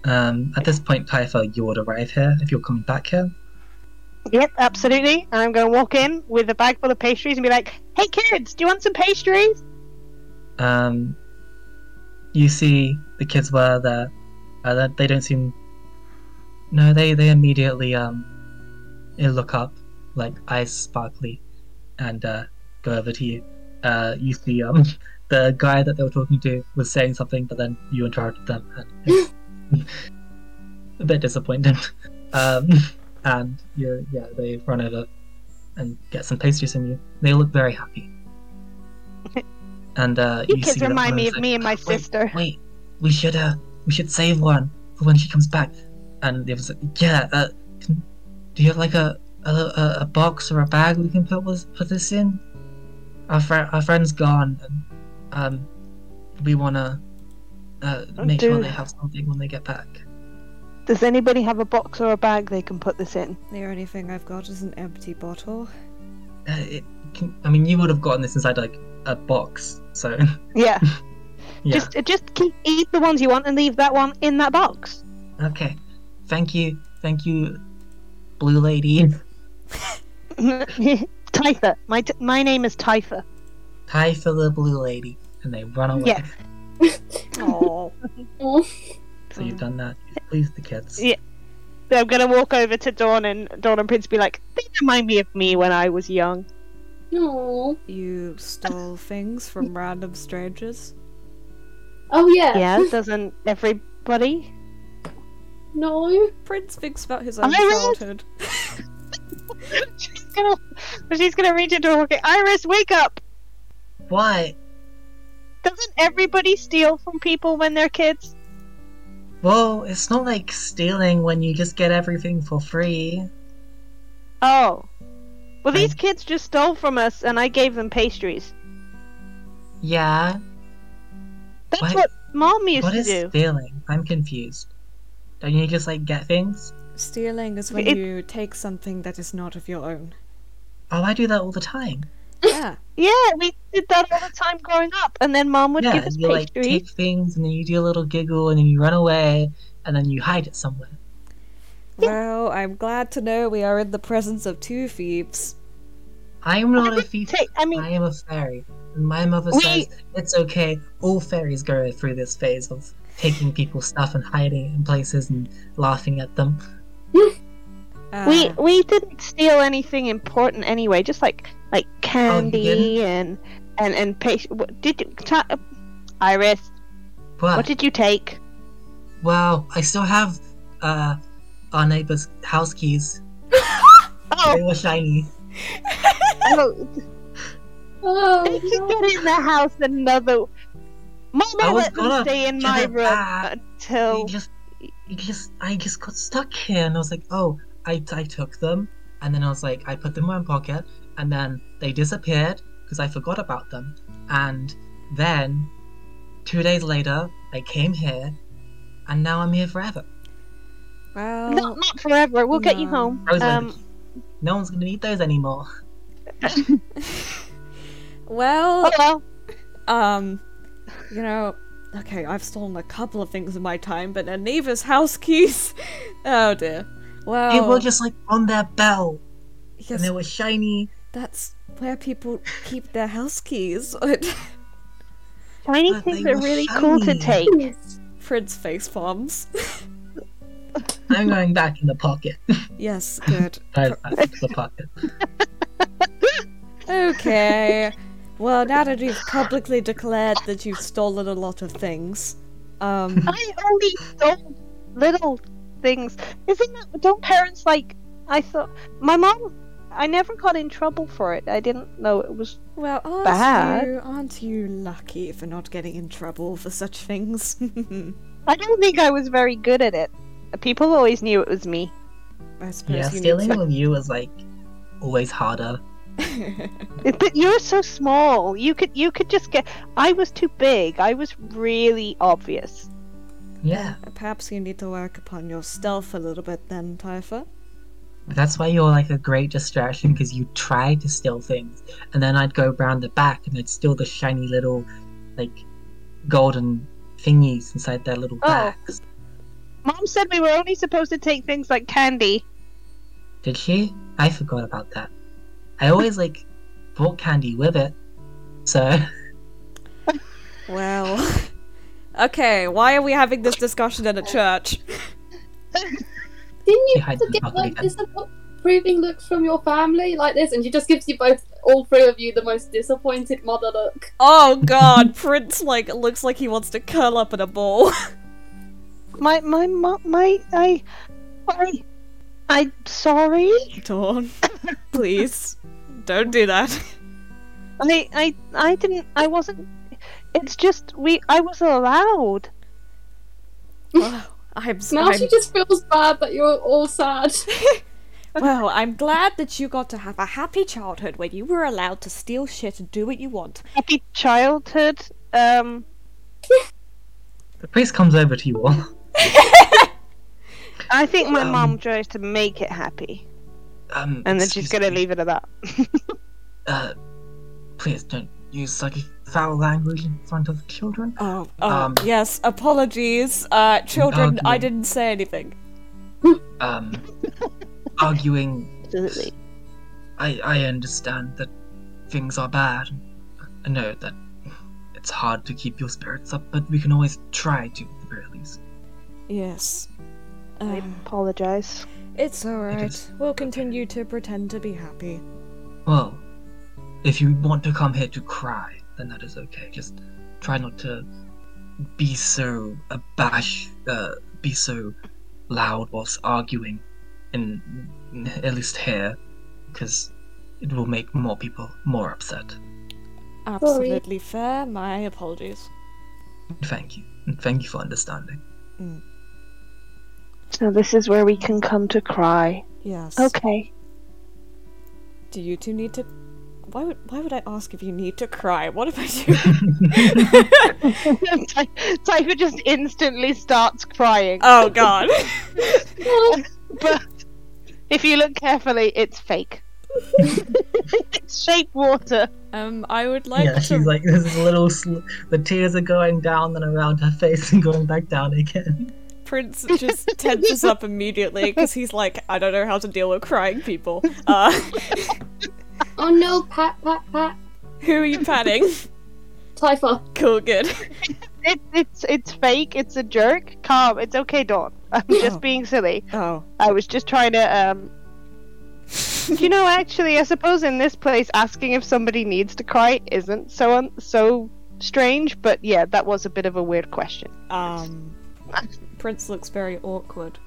Um, at this point, Typha, you would arrive here if you're coming back here. Yep, absolutely. And I'm going to walk in with a bag full of pastries and be like, "Hey kids, do you want some pastries?" Um, you see the kids were there. Uh, they- they don't seem. No, they they immediately um, they look up, like eyes sparkly, and uh, go over to you. Uh, you see um, the guy that they were talking to was saying something, but then you interrupted them. And a bit disappointed. Um, and you yeah, they run over and get some pastries from you. They look very happy. And uh, You you kids remind me of like, me and my "Wait, sister." Wait, we should uh, we should save one for when she comes back. And the other's like, yeah, uh, can, do you have like a, a a a box or a bag we can put was put this in? Our friend our friend's gone, and um, we wanna uh make sure they have something when they get back. Does anybody have a box or a bag they can put this in? The only thing I've got is an empty bottle. Uh, it can, I mean, you would have gotten this inside like a box, so Yeah. yeah. Just just keep eat the ones you want and leave that one in that box. Okay, thank you, thank you, blue lady. Typha. My t- my name is Typha. Typha the blue lady, and they run away. Yeah. Oh. So you've done that. You've pleased the kids. Yeah. So I'm gonna walk over to Dawn and Dawn and Prince be like, they remind me of me when I was young. no. You stole things from random strangers? Oh yeah. Yeah, doesn't everybody? No. Prince thinks about his own Iris! childhood. She's gonna she's gonna reach into her pocket. Iris, wake up! Why? Doesn't everybody steal from people when they're kids? Well, it's not like stealing when you just get everything for free. Oh. Well, these Right. kids just stole from us, and I gave them pastries. Yeah. That's What- what Mom used What to is do. stealing? I'm confused. Don't you just like get things? Stealing is when It- you take something that is not of your own. Oh, I do that all the time. Yeah. Yeah, we did that all the time growing up, and then Mom would yeah, give us you like take things and then you do a little giggle and then you run away and then you hide it somewhere. Well, I'm glad to know we are in the presence of two thieves. I am not a thief. Take, I mean, I am a fairy. And my mother We- says it's okay. All fairies go through this phase of taking people's stuff and hiding it in places and laughing at them. Uh, we we didn't steal anything important anyway. Just like like candy didn't? and and and patient. What did you, ta- uh, Iris? What? What did you take? Well, I still have uh our neighbor's house keys. Oh, They were shiny. oh Oh, They can no. get in the house another. Mom, I I was let them gonna stay in my room back. until. You just, you just, I just got stuck here, and I was like, oh, I, I took them, and then I was like, I put them in my pocket, and then they disappeared because I forgot about them, and then two days later, I came here, and now I'm here forever. Well, No, not forever. We'll get you home. I Um, no one's gonna need those anymore. well, oh well. um, you know, okay, I've stolen a couple of things in my time, but a neighbor's house keys. Oh dear. Well, They were just like on their bell. yes, and they were shiny. that's where people keep their house keys. Shiny But things are were really cool to take. Yes. Prince face palms. I'm going back in the pocket. yes, good. Right back into the pocket. Okay. Well, now that you've publicly declared that you've stolen a lot of things, um, I only stole little things. Isn't that? Don't parents like? I thought my mom. I never got in trouble for it. I didn't know it was. well, aren't Bad. you aren't you lucky for not getting in trouble for such things? I don't think I was very good at it. People always knew it was me. I suppose Yeah, stealing need with you was like always harder. To. But you're so small. You could you could just get. I was too big. I was really obvious. Yeah. Perhaps you need to work upon your stealth a little bit then, Typha. That's why you're like a great distraction because you try to steal things, and then I'd go round the back and I'd steal the shiny little, like, golden thingies inside their little Oh. bags. Mom said we were only supposed to take things like candy. Did she? I forgot about that. I always like bought candy with it, so Well, okay. Why are we having this discussion in a church? Didn't you have to get like again. disapproving looks from your family like this? And she just gives you both, all three of you, the most disappointed mother look. Oh God, Prince like looks like he wants to curl up in a ball. My my mom my I I I'm sorry. Dawn, please, don't do that. I I I didn't. I wasn't. It's just we. I was allowed. Oh, I'm, Now I'm she just feels bad that you're all sad. well. I'm glad that you got to have a happy childhood when you were allowed to steal shit and do what you want. Happy childhood. Um. the priest comes over to you all. I think my Um, mom tries to make it happy, Um, and then she's gonna me, leave it at that. Uh, please don't use such foul language in front of children. Oh, oh Um, yes. Apologies, uh, children. I didn't say anything. Um, arguing Absolutely. I, I understand that things are bad. I know that it's hard to keep your spirits up, but we can always try to, at the very least. Yes. I Uh, apologize. It's alright. We'll continue to pretend to be happy. Well, if you want to come here to cry, then that is okay. Just try not to be so abash, uh, be so loud whilst arguing, in at least here, because it will make more people more upset. Absolutely fair. My apologies. Thank you. Thank you for understanding. So this is where we can come to cry. Yes. Okay. Do you two need to? Why would Why would I ask if you need to cry? What if I do? Ty- Tyler just instantly starts crying. oh God. but if you look carefully, it's fake. it's shape water. Um, I would like yeah, to. she's like, this is a little. Sl- the tears are going down and around her face and going back down again. Prince just tenses up immediately because he's like, I don't know how to deal with crying people. Uh, oh no, pat, pat, pat. who are you patting? Typha. Cool, good. It, it's it's fake. It's a jerk. Calm. It's okay, Dawn. I'm Oh. just being silly. Oh, I was just trying to um you know, actually, I suppose in this place, asking if somebody needs to cry isn't so un- so strange. But yeah, that was a bit of a weird question. Um, Prince looks very awkward.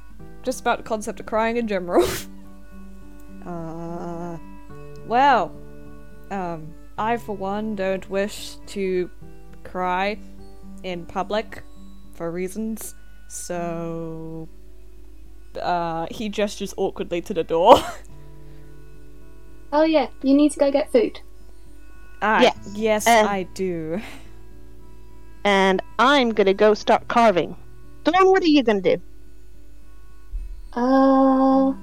Just about the concept of crying in general. uh, well, um, I for one don't wish to cry in public for reasons. So, uh, he gestures awkwardly to the door. Oh yeah, you need to go get food. Ah, Yes, yes, um, I do. And I'm gonna go start carving. Dawn, what are you gonna do? Uh,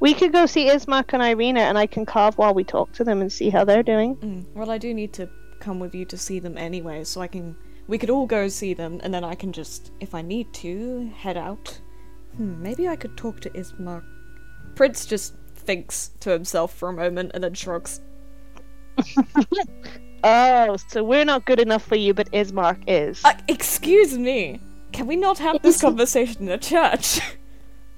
We could go see Ismark and Irina, and I can carve while we talk to them and see how they're doing. Mm, well, I do need to come with you to see them anyway, so I can. We could all go see them, and then I can just, if I need to, head out. Hmm, maybe I could talk to Ismark. Prince just thinks to himself for a moment and then shrugs. Oh, so we're not good enough for you, but Ismark is. Uh, excuse me! Can we not have this conversation in a church?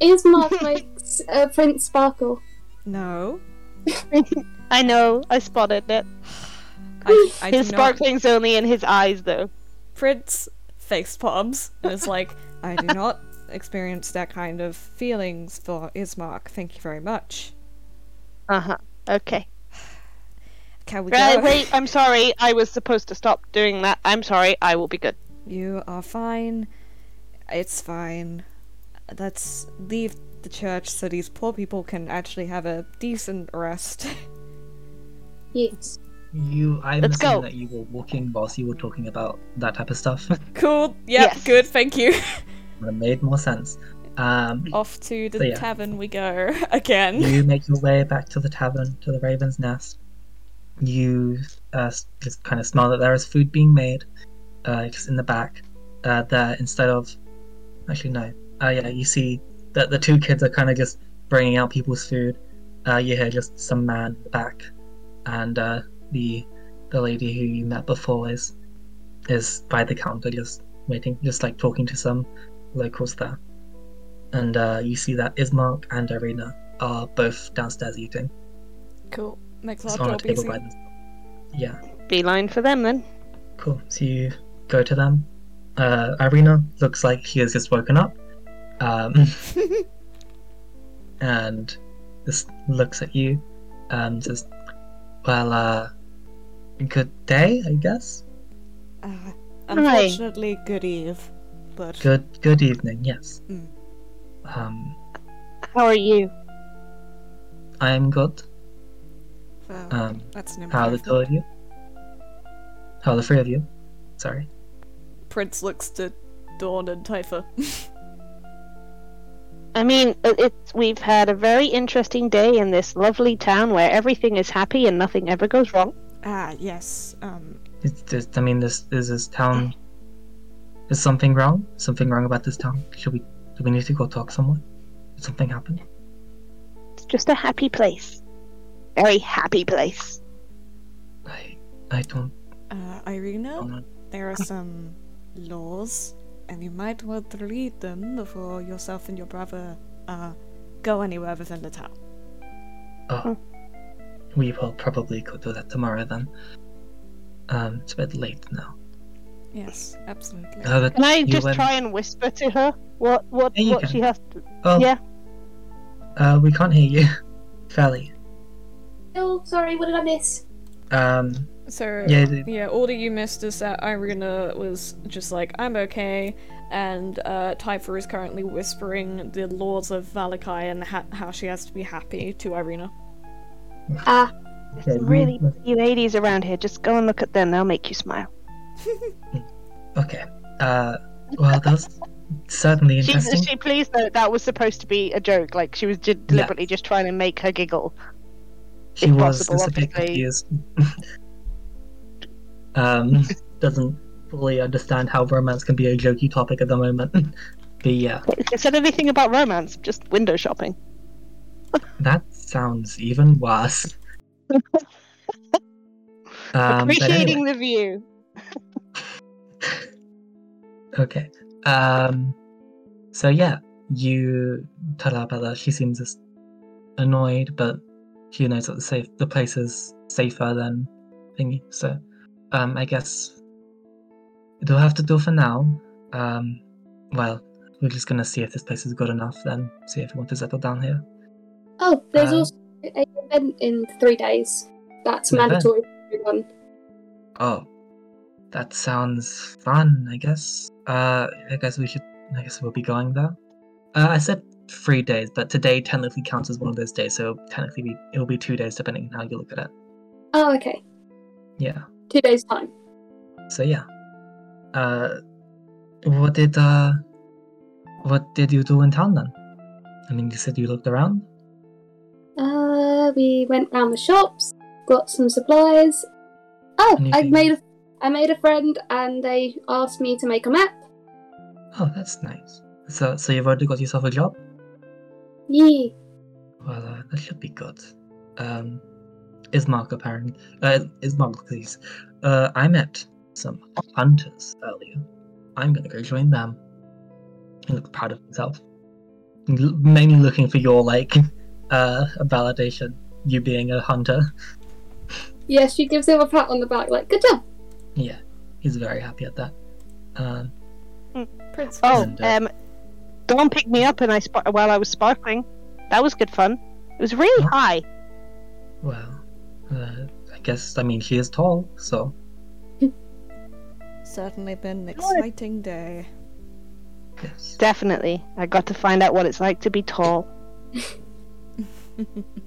is Mark makes uh, Prince sparkle? no. I know, I spotted it. I, I His do not. sparkling's only in his eyes, though. Prince face palms and is like, I do not experience that kind of feelings for Ismark. Thank you very much. Uh huh. Okay. Can we Right, go? wait, I'm sorry. I was supposed to stop doing that. I'm sorry. I will be good. You are fine. It's fine. Let's leave the church so these poor people can actually have a decent rest. Yes. You, I'm Let's assuming go. that you were walking whilst you were talking about that type of stuff. cool. Yep. Yes. Good. Thank you. Would have made more sense. Um, Off to the So, yeah. tavern we go again. you make your way back to the tavern, to the Raven's Nest. You uh, just kind of smell that there is food being made, uh, just in the back. Uh, there, instead of, actually no, uh, yeah, you see that the two kids are kind of just bringing out people's food. Uh, you hear just some man back, and uh, the the lady who you met before is is by the counter, just waiting, just like talking to some locals there. And uh, you see that Ismark and Irina are both downstairs eating. Cool. Makes It's our on a table easy. by themselves. Yeah, Beeline for them then. cool. So you go to them. Uh, Irina looks like he has just woken up. Um, and just looks at you and says, Well, uh, good day, I guess? Uh, unfortunately, good eve. But Good good evening, yes. Mm. Um, How are you? I'm good. well, Um, that's an how are the two of you? How are the three of you? Sorry. Prince looks to Dawn and Typha. I mean, it's we've had a very interesting day in this lovely town where everything is happy and nothing ever goes wrong. ah, yes. Um, It's just, I mean, this is this town. Is something wrong? Something wrong about this town? Should we? Do we need to go talk someone? Did something happen? It's just a happy place. Very happy place. I, I don't, uh, Irina, don't there are some laws, and you might want to read them before yourself and your brother uh, go anywhere within the town. Oh, we will probably go do that tomorrow then. Um, it's a bit late now. Yes, absolutely. Uh, Can I just went- try and whisper to her what what Yeah, what can. she has to? Oh, yeah. Uh, we can't hear you. Fairly. Oh, sorry, what did I miss? Um, So Yeah, yeah, the- all that you missed is that Irina was just like, "I'm okay," and uh, Typha is currently whispering the laws of Vallaki and ha- how she has to be happy to Irina. Ah, there's Some really pretty ladies around here. Just go and look at them. They'll make you smile. okay. Uh, well, that's certainly She, interesting. she please note that was supposed to be a joke. Like she was j- deliberately just trying to make her giggle. She if was possible, a bit confused. um, doesn't fully understand how romance can be a jokey topic at the moment. but yeah, It said anything about romance, just window shopping. that sounds even worse. um, Appreciating anyway, the view. okay. Um, so yeah, you tell her about that. she seems annoyed, but she knows that the safe the place is safer than thingy. So, um, I guess it'll have to do for now. Um, well, we're just gonna see if this place is good enough. Then see if we want to settle down here. Oh, there's Um, also an event in three days. That's event? mandatory for everyone. Oh, that sounds fun. I guess. Uh, I guess we should. I guess we'll be going there. Uh, I said three days, but today technically counts as one of those days, so technically be, it'll be two days depending on how you look at it. Oh, okay. Yeah. Two days time. So yeah. Uh, what did uh, what did you do in town then? I mean, you said you looked around. Uh, we went round the shops, got some supplies. Oh, I made a, I made a friend, and they asked me to make a map. Oh, that's nice. So, so you've already got yourself a job? Yee. Well, uh, that should be good. Um, Ismark apparently. Uh, Ismark, please. Uh, I met some hunters earlier. I'm gonna go join them. He looks proud of himself. Mainly looking for your like, uh, validation. You being a hunter. Yeah, she gives him a pat on the back, like, good job. Yeah, he's very happy at that. Um, Prince. Oh, And, uh, um, Dawn picked me up and I sp- while I was sparkling. That was good fun. It was really Oh. high. well, uh, I guess I mean she is tall, so Certainly been an exciting day. yes. Definitely, I got to find out what it's like to be tall.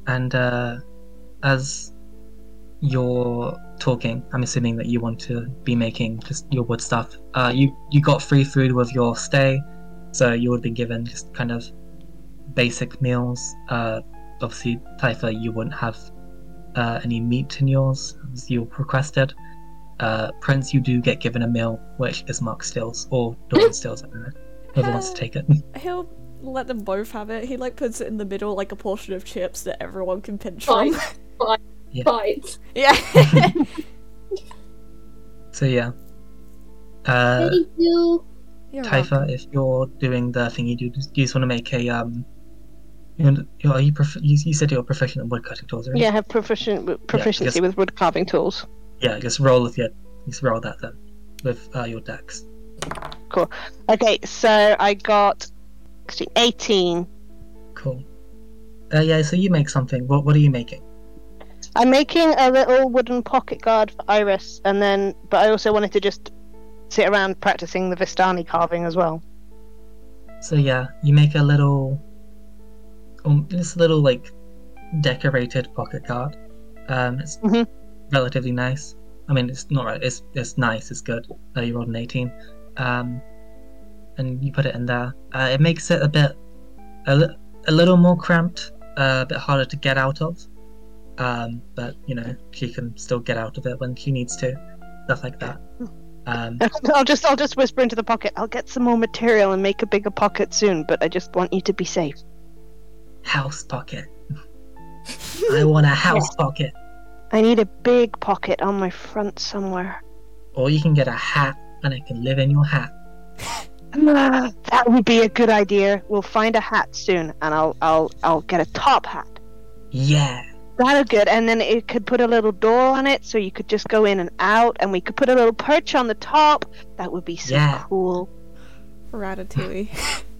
And uh, as you're talking, I'm assuming that you want to be making just your wood stuff. Uh, you you got free food with your stay, so you would have been given just kind of basic meals. Uh, obviously, Typha, you wouldn't have uh, any meat in yours as you requested. Uh, Prince, you do get given a meal, which is Mark Stills or Dawn Stills. I don't know. Whoever wants to take it. He'll let them both have it. He like puts it in the middle like a portion of chips that everyone can pinch Fine. from. Yeah. Fine. yeah. So yeah. Uh, Thank you. Typha, if you're doing the thing you do, do you just want to make a um? You know, you- you, prof- you you said you're proficient in woodcutting tools, right? Yeah, I have proficient proficiency yes. with wood carving tools. Yeah, just roll with your, just roll that then, with uh, your dex. Cool. Okay, so I got actually 18. Cool. Uh, yeah, so you make something. What What are you making? I'm making a little wooden pocket guard for Iris, and then, but I also wanted to just sit around practicing the Vistani carving as well. So yeah, you make a little, um, this little like decorated pocket card. Um, it's Mhm. relatively nice. I mean, it's not right. It's it's nice. It's good. Uh, you rolled an eighteen. Um, and you put it in there. Uh, it makes it a bit, a, li- a little more cramped. Uh, a bit harder to get out of. Um, but you know she can still get out of it when she needs to. Stuff like that. Um, I'll just, I'll just whisper into the pocket. I'll get some more material and make a bigger pocket soon, but I just want you to be safe. House pocket. I want a house pocket. I need a big pocket on my front somewhere. Or you can get a hat and it can live in your hat. Ah, that would be a good idea. We'll find a hat soon, and I'll, I'll, I'll get a top hat. Yeah. That'll good, and then it could put a little door on it, so you could just go in and out, and we could put a little perch on the top. That would be so Yeah. cool. Ratatouille.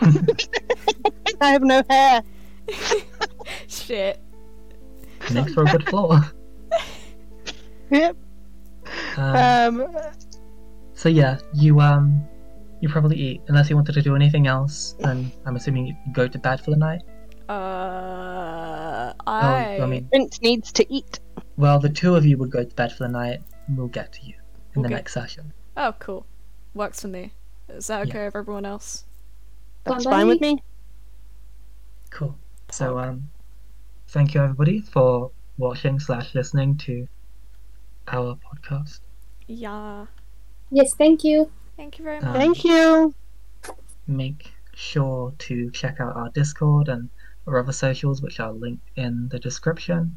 I have no hair. Shit. Makes for a good floor. Yep. Um, Um, so yeah, you um you probably eat unless you wanted to do anything else, and I'm assuming you go to bed for the night. Uh, Oh, I. I mean, Prince needs to eat. well, the two of you would go to bed for the night, and we'll get to you in the Okay. next session. Oh, cool. Works for me. Is that Yeah. okay with everyone else? That's Bye-bye. fine with me. Cool. So um, thank you everybody for watching slash listening to our podcast. Yeah. Yes, thank you. Thank you very Um, much. Thank you. make sure to check out our Discord and our other socials, which are linked in the description.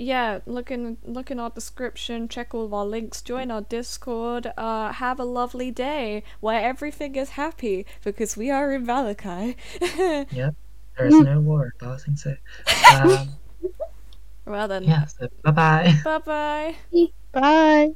Yeah, look in look in our description, check all of our links, join our Discord, uh have a lovely day where everything is happy because we are in Vallaki. Yep, there is no war, passing so. Um, Well then, Yeah, so bye bye. bye bye. Bye.